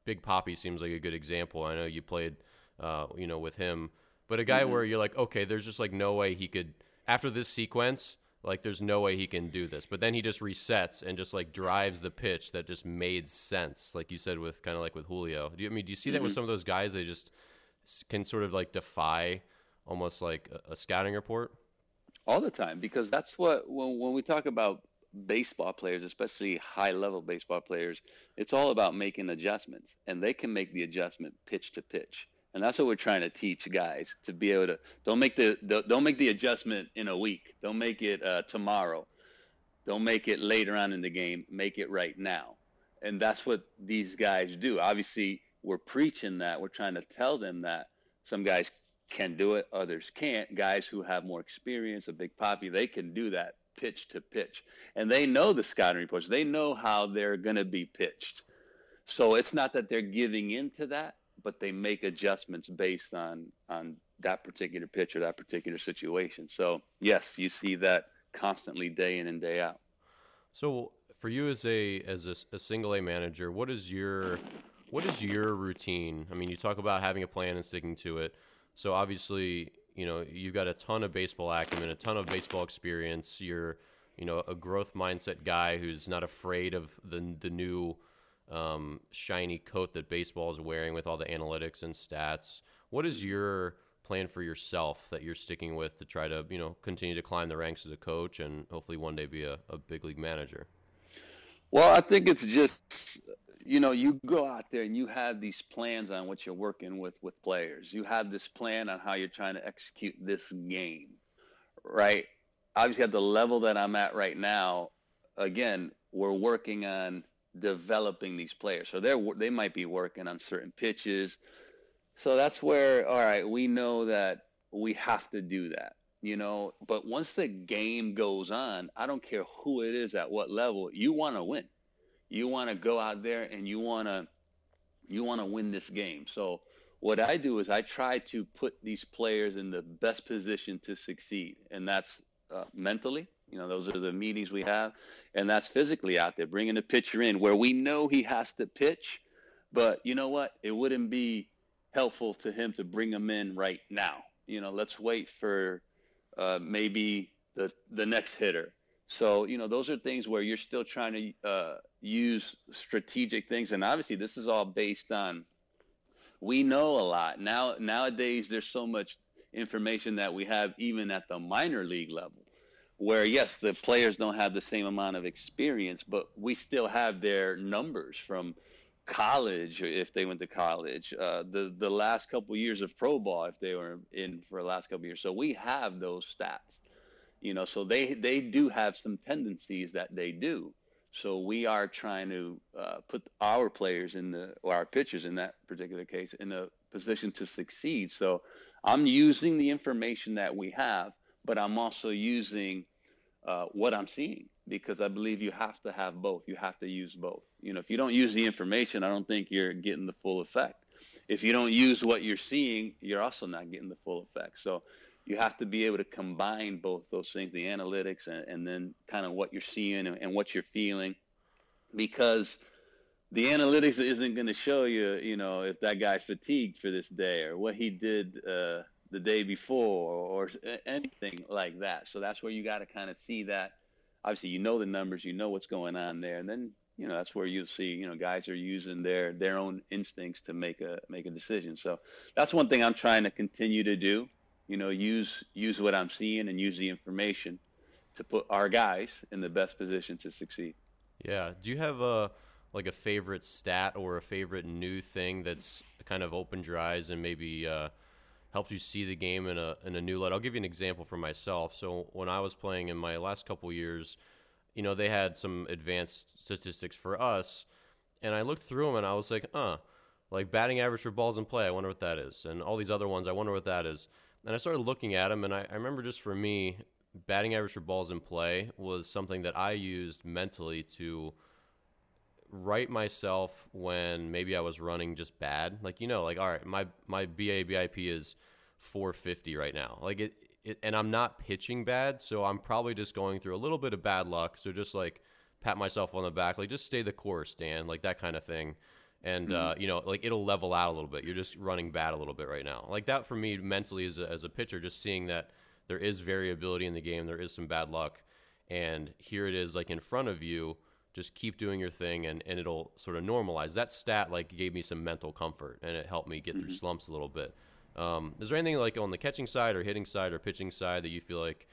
Big Papi seems like a good example. I know you played, uh, you know, with him, but a guy mm-hmm. where you're like, okay, there's just like no way he could after this sequence like there's no way he can do this but then he just resets and just like drives the pitch that just made sense like you said with kind of like with julio do you I mean do you see that mm-hmm. with some of those guys they just can sort of like defy almost like a, a scouting report? All the time because that's what when, when we talk about baseball players especially high level baseball players it's all about making adjustments and they can make the adjustment pitch to pitch. And that's what we're trying to teach guys to be able to don't make the, don't make the adjustment in a week. Don't make it uh, tomorrow. Don't make it later on in the game. Make it right now. And that's what these guys do. Obviously we're preaching that we're trying to tell them that some guys can do it others can't guys who have more experience a big papi they can do that pitch to pitch and they know the scouting reports they know how they're going to be pitched so it's not that they're giving into that but they make adjustments based on on that particular pitch or that particular situation. So yes, you see that constantly day in and day out. So for you as a as a, a single A manager, what is your what is your routine? I mean, you talk about having a plan and sticking to it. So obviously, you know, you've got a ton of baseball acumen, a ton of baseball experience. You're, you know, a growth mindset guy who's not afraid of the the new um, shiny coat that baseball is wearing with all the analytics and stats. What is your plan for yourself that you're sticking with to try to you know continue to climb the ranks as a coach and hopefully one day be a, a big league manager? Well, I think it's just you know you go out there and you have these plans on what you're working with with players. You have this plan on how you're trying to execute this game, right? Obviously, at the level that I'm at right now, again, we're working on developing these players. So they're they might be working on certain pitches. So that's where all right, we know that we have to do that, you know. But once the game goes on, I don't care who it is at what level, you want to win. You want to go out there and you want to you want to win this game. So what I do is I try to put these players in the best position to succeed, and that's uh, mentally, you know, those are the meetings we have, and that's physically out there, bringing the pitcher in where we know he has to pitch, but you know what? It wouldn't be helpful to him to bring him in right now. You know, let's wait for uh, maybe the the next hitter. So you know, those are things where you're still trying to uh, use strategic things, and obviously, this is all based on. We know a lot now. Nowadays, there's so much information that we have, even at the minor league level where yes, the players don't have the same amount of experience, but we still have their numbers from college if they went to college, uh, the the last couple years of pro ball if they were in for the last couple years. So we have those stats, you know. So they they do have some tendencies that they do. So we are trying to uh, put our players in the or our pitchers in that particular case in a position to succeed. So I'm using the information that we have but I'm also using uh, what I'm seeing because I believe you have to have both. You have to use both. You know, if you don't use the information, I don't think you're getting the full effect. If you don't use what you're seeing, you're also not getting the full effect. So you have to be able to combine both those things, the analytics and, and then kind of what you're seeing and, and what you're feeling, because the analytics isn't going to show you, you know, if that guy's fatigued for this day or what he did uh, the day before or anything like that. So that's where you got to kind of see that. Obviously, you know the numbers, you know what's going on there, and then you know that's where you'll see you know guys are using their their own instincts to make a make a decision. So that's one thing I'm trying to continue to do. You know, use use what I'm seeing and use the information to put our guys in the best position to succeed. Yeah. Do you have a like a favorite stat or a favorite new thing that's kind of opened your eyes and maybe uh, helps you see the game in a in a new light. I'll give you an example for myself. So when I was playing in my last couple years, you know, they had some advanced statistics for us, and I looked through them and I was like, "Uh, like batting average for balls in play. I wonder what that is." And all these other ones, I wonder what that is. And I started looking at them, and I, I remember just for me, batting average for balls in play was something that I used mentally to right myself when maybe I was running just bad. Like you know, like all right, my my BABIP is 450 right now. Like it, it, and I'm not pitching bad, so I'm probably just going through a little bit of bad luck. So just like pat myself on the back, like just stay the course, Dan, like that kind of thing. And uh, mm-hmm. uh, you know, like it'll level out a little bit. You're just running bad a little bit right now. Like that for me mentally as a, as a pitcher, just seeing that there is variability in the game, there is some bad luck, and here it is, like in front of you just keep doing your thing and, and it'll sort of normalize that stat like gave me some mental comfort and it helped me get mm-hmm. through slumps a little bit um, is there anything like on the catching side or hitting side or pitching side that you feel like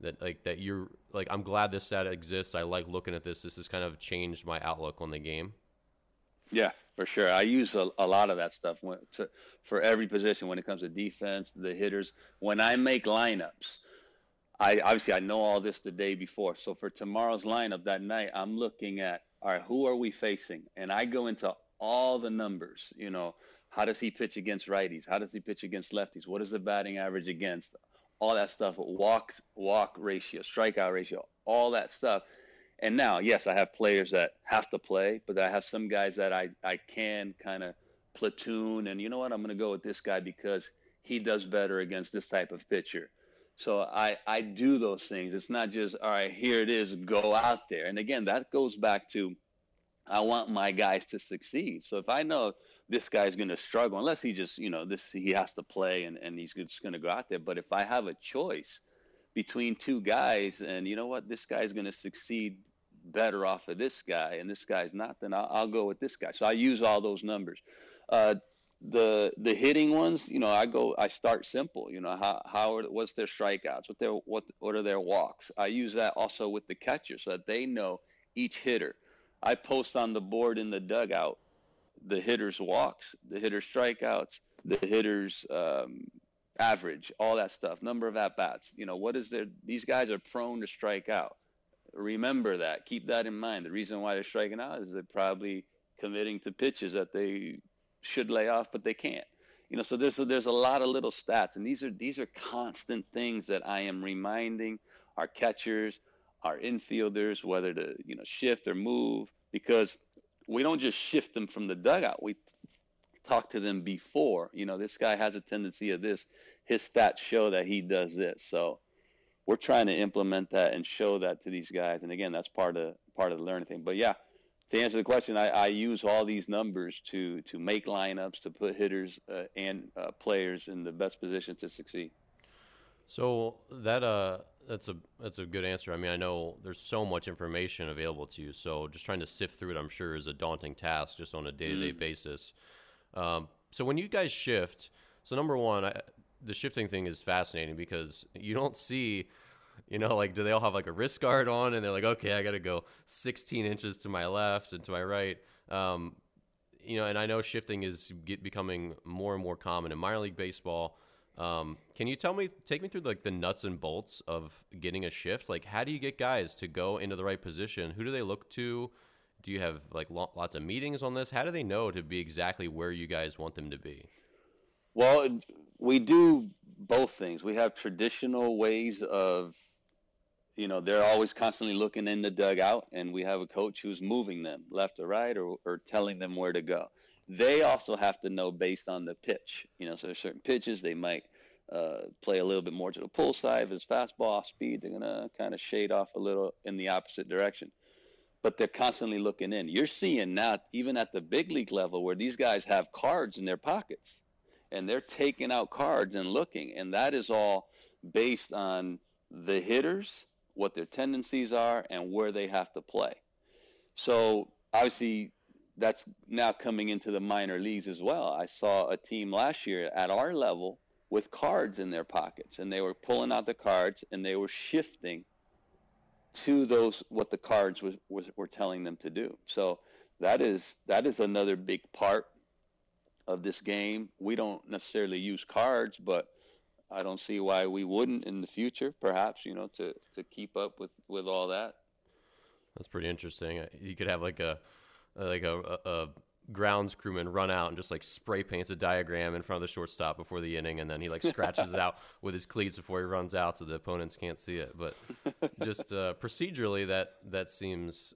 that like that you're like i'm glad this stat exists i like looking at this this has kind of changed my outlook on the game yeah for sure i use a, a lot of that stuff when, to, for every position when it comes to defense the hitters when i make lineups I obviously I know all this the day before. So for tomorrow's lineup that night, I'm looking at all right, who are we facing? And I go into all the numbers. You know, how does he pitch against righties? How does he pitch against lefties? What is the batting average against? All that stuff, walk walk ratio, strikeout ratio, all that stuff. And now, yes, I have players that have to play, but I have some guys that I, I can kind of platoon. And you know what? I'm going to go with this guy because he does better against this type of pitcher. So I, I do those things. It's not just, all right, here it is, go out there. And again, that goes back to I want my guys to succeed. So if I know this guy's going to struggle, unless he just, you know, this he has to play and, and he's just going to go out there. But if I have a choice between two guys and you know what, this guy's going to succeed better off of this guy and this guy's not, then I'll, I'll go with this guy. So I use all those numbers. Uh, the the hitting ones, you know, I go I start simple. You know, how how are, what's their strikeouts? What their what what are their walks? I use that also with the catcher so that they know each hitter. I post on the board in the dugout the hitters' walks, the hitters' strikeouts, the hitters' um, average, all that stuff, number of at bats. You know, what is their? These guys are prone to strike out. Remember that. Keep that in mind. The reason why they're striking out is they're probably committing to pitches that they should lay off, but they can't. You know, so there's a, there's a lot of little stats, and these are these are constant things that I am reminding our catchers, our infielders, whether to you know shift or move, because we don't just shift them from the dugout. We talk to them before. You know, this guy has a tendency of this. His stats show that he does this. So we're trying to implement that and show that to these guys. And again, that's part of part of the learning thing. But yeah, to answer the question, I, I, use all these numbers to to make lineups to put hitters uh, and uh, players in the best position to succeed. So that uh that's a that's a good answer. I mean, I know there's so much information available to you, so just trying to sift through it, I'm sure, is a daunting task just on a day to day basis. Um, so when you guys shift, so number one, I, the shifting thing is fascinating because you don't see you know, like do they all have like a wrist guard on and they're like, okay, I got to go 16 inches to my left and to my right. Um, you know, and I know shifting is get, becoming more and more common in minor league baseball. Um, can you tell me, take me through like the nuts and bolts of getting a shift? Like, how do you get guys to go into the right position? Who do they look to? Do you have like lo- lots of meetings on this? How do they know to be exactly where you guys want them to be? Well, we do both things. We have traditional ways of you know they're always constantly looking in the dugout and we have a coach who's moving them left or right or, or telling them where to go they also have to know based on the pitch you know so there's certain pitches they might uh, play a little bit more to the pull side if it's fastball speed they're going to kind of shade off a little in the opposite direction but they're constantly looking in you're seeing now even at the big league level where these guys have cards in their pockets and they're taking out cards and looking and that is all based on the hitters what their tendencies are, and where they have to play. So obviously, that's now coming into the minor leagues as well. I saw a team last year at our level with cards in their pockets, and they were pulling out the cards and they were shifting to those what the cards was, was were telling them to do. So that is that is another big part of this game. We don't necessarily use cards, but I don't see why we wouldn't in the future, perhaps, you know, to, to keep up with, with all that. That's pretty interesting. You could have like a like a, a, grounds crewman run out and just like spray paints a diagram in front of the shortstop before the inning, and then he like scratches it out with his cleats before he runs out, so the opponents can't see it. But just uh, procedurally, that that seems,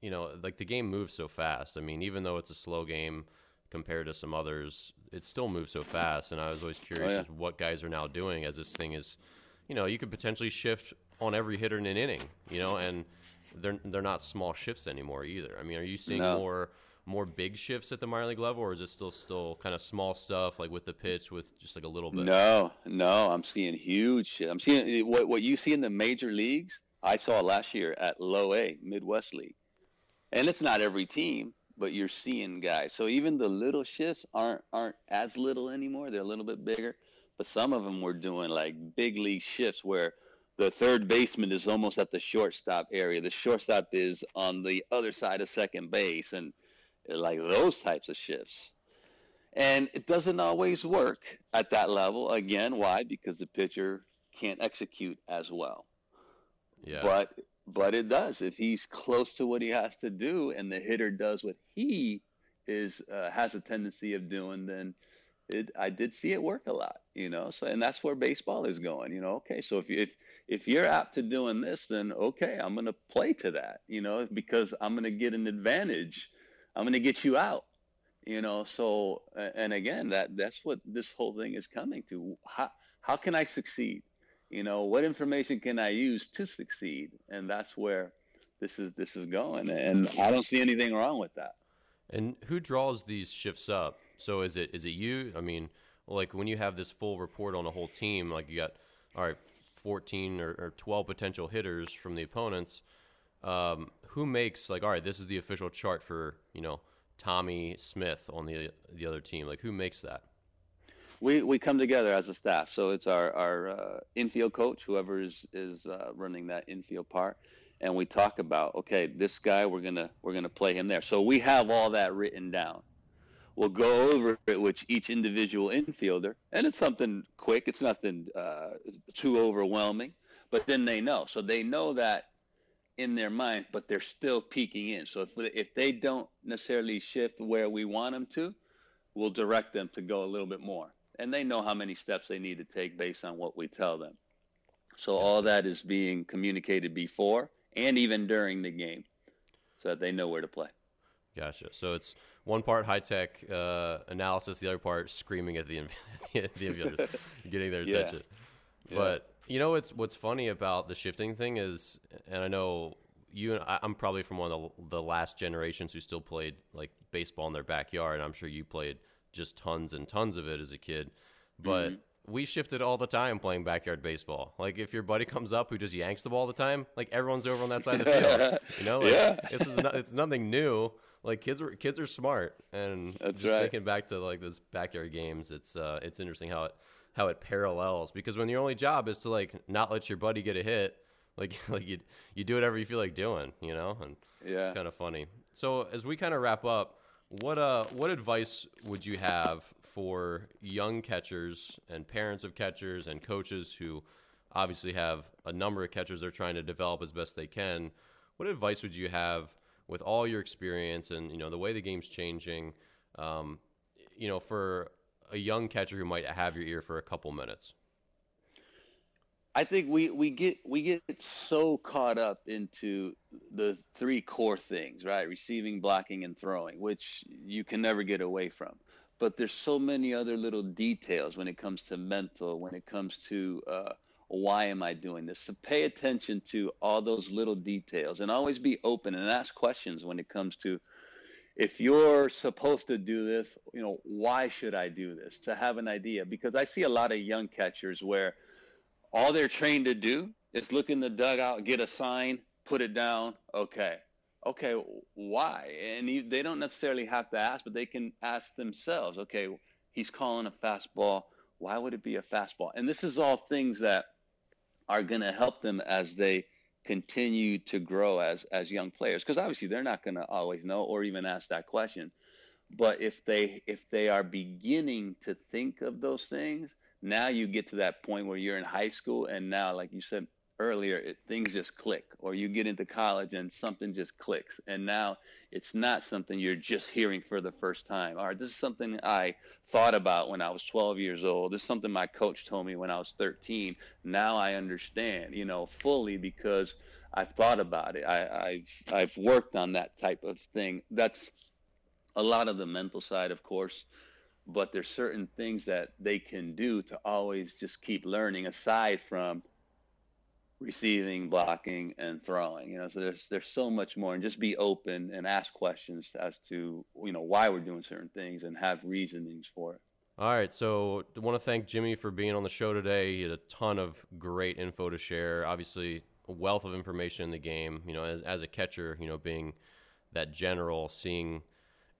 you know, like the game moves so fast. I mean, even though it's a slow game compared to some others, it still moves so fast. And I was always curious oh, yeah. as what guys are now doing as this thing is, you know, you could potentially shift on every hitter in an inning, you know, and they're they're not small shifts anymore either. I mean, are you seeing no. more? More big shifts at the minor league level, or is it still still kind of small stuff like with the pitch with just like a little bit? No, no, I'm seeing huge. I'm seeing eh, what what you see in the major leagues. I saw last year at Low A Midwest League, and it's not every team, but you're seeing guys. So even the little shifts aren't aren't as little anymore. They're a little bit bigger, but some of them were doing like big league shifts where the third baseman is almost at the shortstop area. The shortstop is on the other side of second base, and like those types of shifts. And it doesn't always work at that level. Again, why? Because the pitcher can't execute as well. Yeah. But but it does if he's close to what he has to do, and the hitter does what he is uh, has a tendency of doing. Then it, I did see it work a lot, you know. So and that's where baseball is going, you know. Okay, so if you, if if you're apt to doing this, then okay, I'm going to play to that, you know, because I'm going to get an advantage I'm going to get you out. You know, so and again, that that's what this whole thing is coming to. How how can I succeed? You know, what information can I use to succeed? And that's where this is this is going. And I don't see anything wrong with that. And who draws these shifts up? So is it is it you? I mean, like when you have this full report on a whole team, like you got all right, 14 or, or 12 potential hitters from the opponents um, who makes like all right this is the official chart for you know tommy smith on the the other team. Like who makes that? We we come together as a staff. So it's our our uh, infield coach whoever is is uh, running that infield part. And we talk about okay this guy we're gonna we're gonna play him there. So we have all that written down. We'll go over it with each individual infielder. And it's something quick. It's nothing uh, too overwhelming. But then they know. So they know that in their mind, but they're still peeking in. So if if they don't necessarily shift where we want them to, we'll direct them to go a little bit more, and they know how many steps they need to take based on what we tell them. So all that is being communicated before and even during the game, so that they know where to play. Gotcha. So it's one part high tech uh, analysis, the other part screaming at the the, the getting their attention. Yeah. But you know what's what's funny about the shifting thing is, and I know you and I, am probably from one of the, the, last generations who still played like baseball in their backyard. I'm sure you played just tons and tons of it as a kid, but. Mm-hmm. We shifted all the time playing backyard baseball. Like if your buddy comes up who just yanks the ball all the time, like everyone's over on that side of the field. You know, like, yeah. this is not, it's nothing new. Like kids are kids are smart, and That's just right. thinking back to like those backyard games, it's uh, it's interesting how it how it parallels because when your only job is to like not let your buddy get a hit, like like you you do whatever you feel like doing, you know, and yeah, it's kind of funny. So as we kind of wrap up, what uh what advice would you have for young catchers and parents of catchers and coaches who obviously have a number of catchers they're trying to develop as best they can? What advice would you have with all your experience and you know the way the game's changing? Um, you know, for a young catcher who might have your ear for a couple minutes? I think we, we get we get so caught up into the three core things, right? Receiving, blocking, and throwing, which you can never get away from. But there's so many other little details when it comes to mental, when it comes to uh, why am I doing this? So pay attention to all those little details and always be open and ask questions when it comes to if you're supposed to do this, you know, why should I do this? To have an idea. Because I see a lot of young catchers where all they're trained to do is look in the dugout, get a sign, put it down. Okay. Okay, why? And they don't necessarily have to ask, but they can ask themselves, okay, he's calling a fastball. Why would it be a fastball? And this is all things that are going to help them as they continue to grow as as young players because obviously they're not going to always know or even ask that question. But if they if they are beginning to think of those things, now you get to that point where you're in high school and now like you said earlier it, things just click or you get into college and something just clicks and now it's not something you're just hearing for the first time. All right this is something i thought about when i was 12 years old. This is something my coach told me when i was 13 now i understand you know fully because i've thought about it. I, i've i've worked on that type of thing. That's a lot of the mental side of course but there's certain things that they can do to always just keep learning aside from receiving, blocking, and throwing. You know, so there's there's so much more, and just be open and ask questions as to you know why we're doing certain things and have reasonings for it. All right, so I want to thank Jimmy for being on the show today. He had a ton of great info to share. Obviously, a wealth of information in the game. You know, as as a catcher, you know, being that general, seeing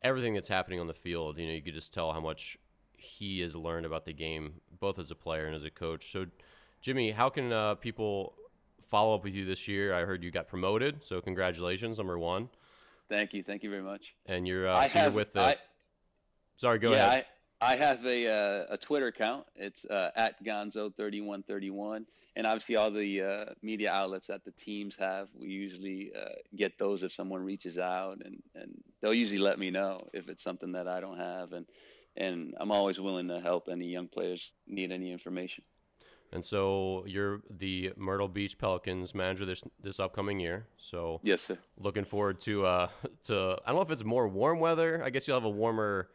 everything that's happening on the field, you know, you could just tell how much he has learned about the game, both as a player and as a coach. So, Jimmy, how can uh, people follow up with you this year. I heard you got promoted, so congratulations, number one. Thank you, thank you very much. And you're, uh, so have, you're with the. I, sorry, go yeah, ahead. I, I have a uh, a Twitter account. It's uh, at Gonzo3131, and obviously all the uh, media outlets that the teams have. We usually uh, get those if someone reaches out, and and they'll usually let me know if it's something that I don't have, and and I'm always willing to help any young players need any information. And so you're the Myrtle Beach Pelicans manager this this upcoming year. So yes, sir. Looking forward to uh to I don't know if it's more warm weather. I guess you'll have a warmer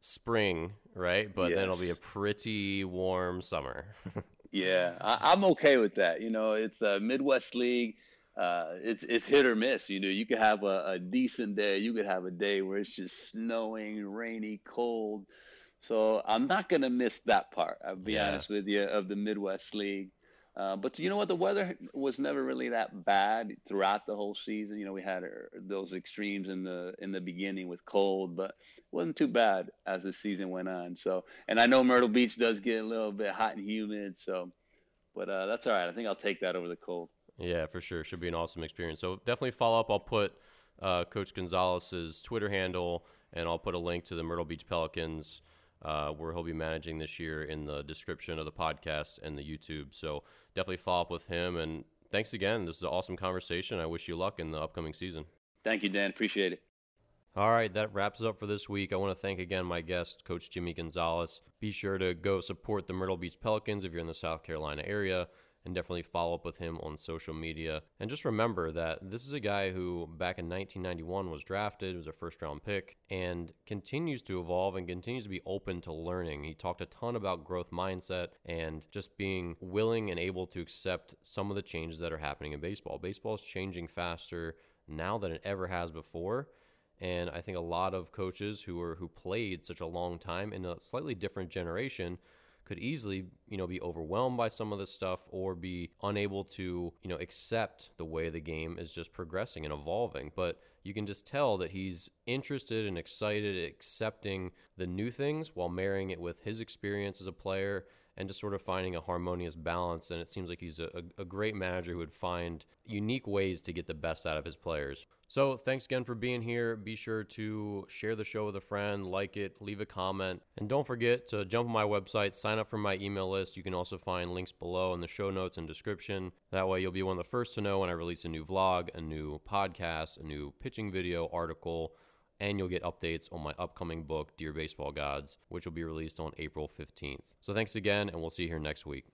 spring, right? But yes. then it'll be a pretty warm summer. yeah, I, am okay with that. You know, it's a Midwest League. Uh, it's it's hit or miss. You know, you could have a, a decent day. You could have a day where it's just snowing, rainy, cold. So I'm not going to miss that part. I'll be yeah. honest with you of the Midwest League. Uh, but you know what? The weather was never really that bad throughout the whole season. You know, we had uh, those extremes in the in the beginning with cold, but it wasn't too bad as the season went on. So, and I know Myrtle Beach does get a little bit hot and humid. So, but uh, that's all right. I think I'll take that over the cold. Yeah, for sure. Should be an awesome experience. So definitely follow up. I'll put uh, Coach Gonzalez's Twitter handle, and I'll put a link to the Myrtle Beach Pelicans uh, where he'll be managing this year in the description of the podcast and the YouTube. So definitely follow up with him. And thanks again. This is an awesome conversation. I wish you luck in the upcoming season. Thank you, Dan. Appreciate it. All right, that wraps up for this week. I want to thank again my guest, Coach Jimmy Gonzalez. Be sure to go support the Myrtle Beach Pelicans if you're in the South Carolina area and definitely follow up with him on social media. And just remember that this is a guy who back in 1991 was drafted, was a first round pick, and continues to evolve and continues to be open to learning. He talked a ton about growth mindset and just being willing and able to accept some of the changes that are happening in baseball. Baseball is changing faster now than it ever has before. And I think a lot of coaches who are who played such a long time in a slightly different generation could easily, you know, be overwhelmed by some of this stuff or be unable to, you know, accept the way the game is just progressing and evolving. But you can just tell that he's interested and excited accepting the new things while marrying it with his experience as a player and just sort of finding a harmonious balance. And it seems like he's a, a, great manager who would find unique ways to get the best out of his players. So thanks again for being here. Be sure to share the show with a friend, like it, leave a comment, and don't forget to jump on my website, sign up for my email list. You can also find links below in the show notes and description. That way, you'll be one of the first to know when I release a new vlog, a new podcast, a new pitching video, article and you'll get updates on my upcoming book, Dear Baseball Gods, which will be released on April 15th. So thanks again, and we'll see you here next week.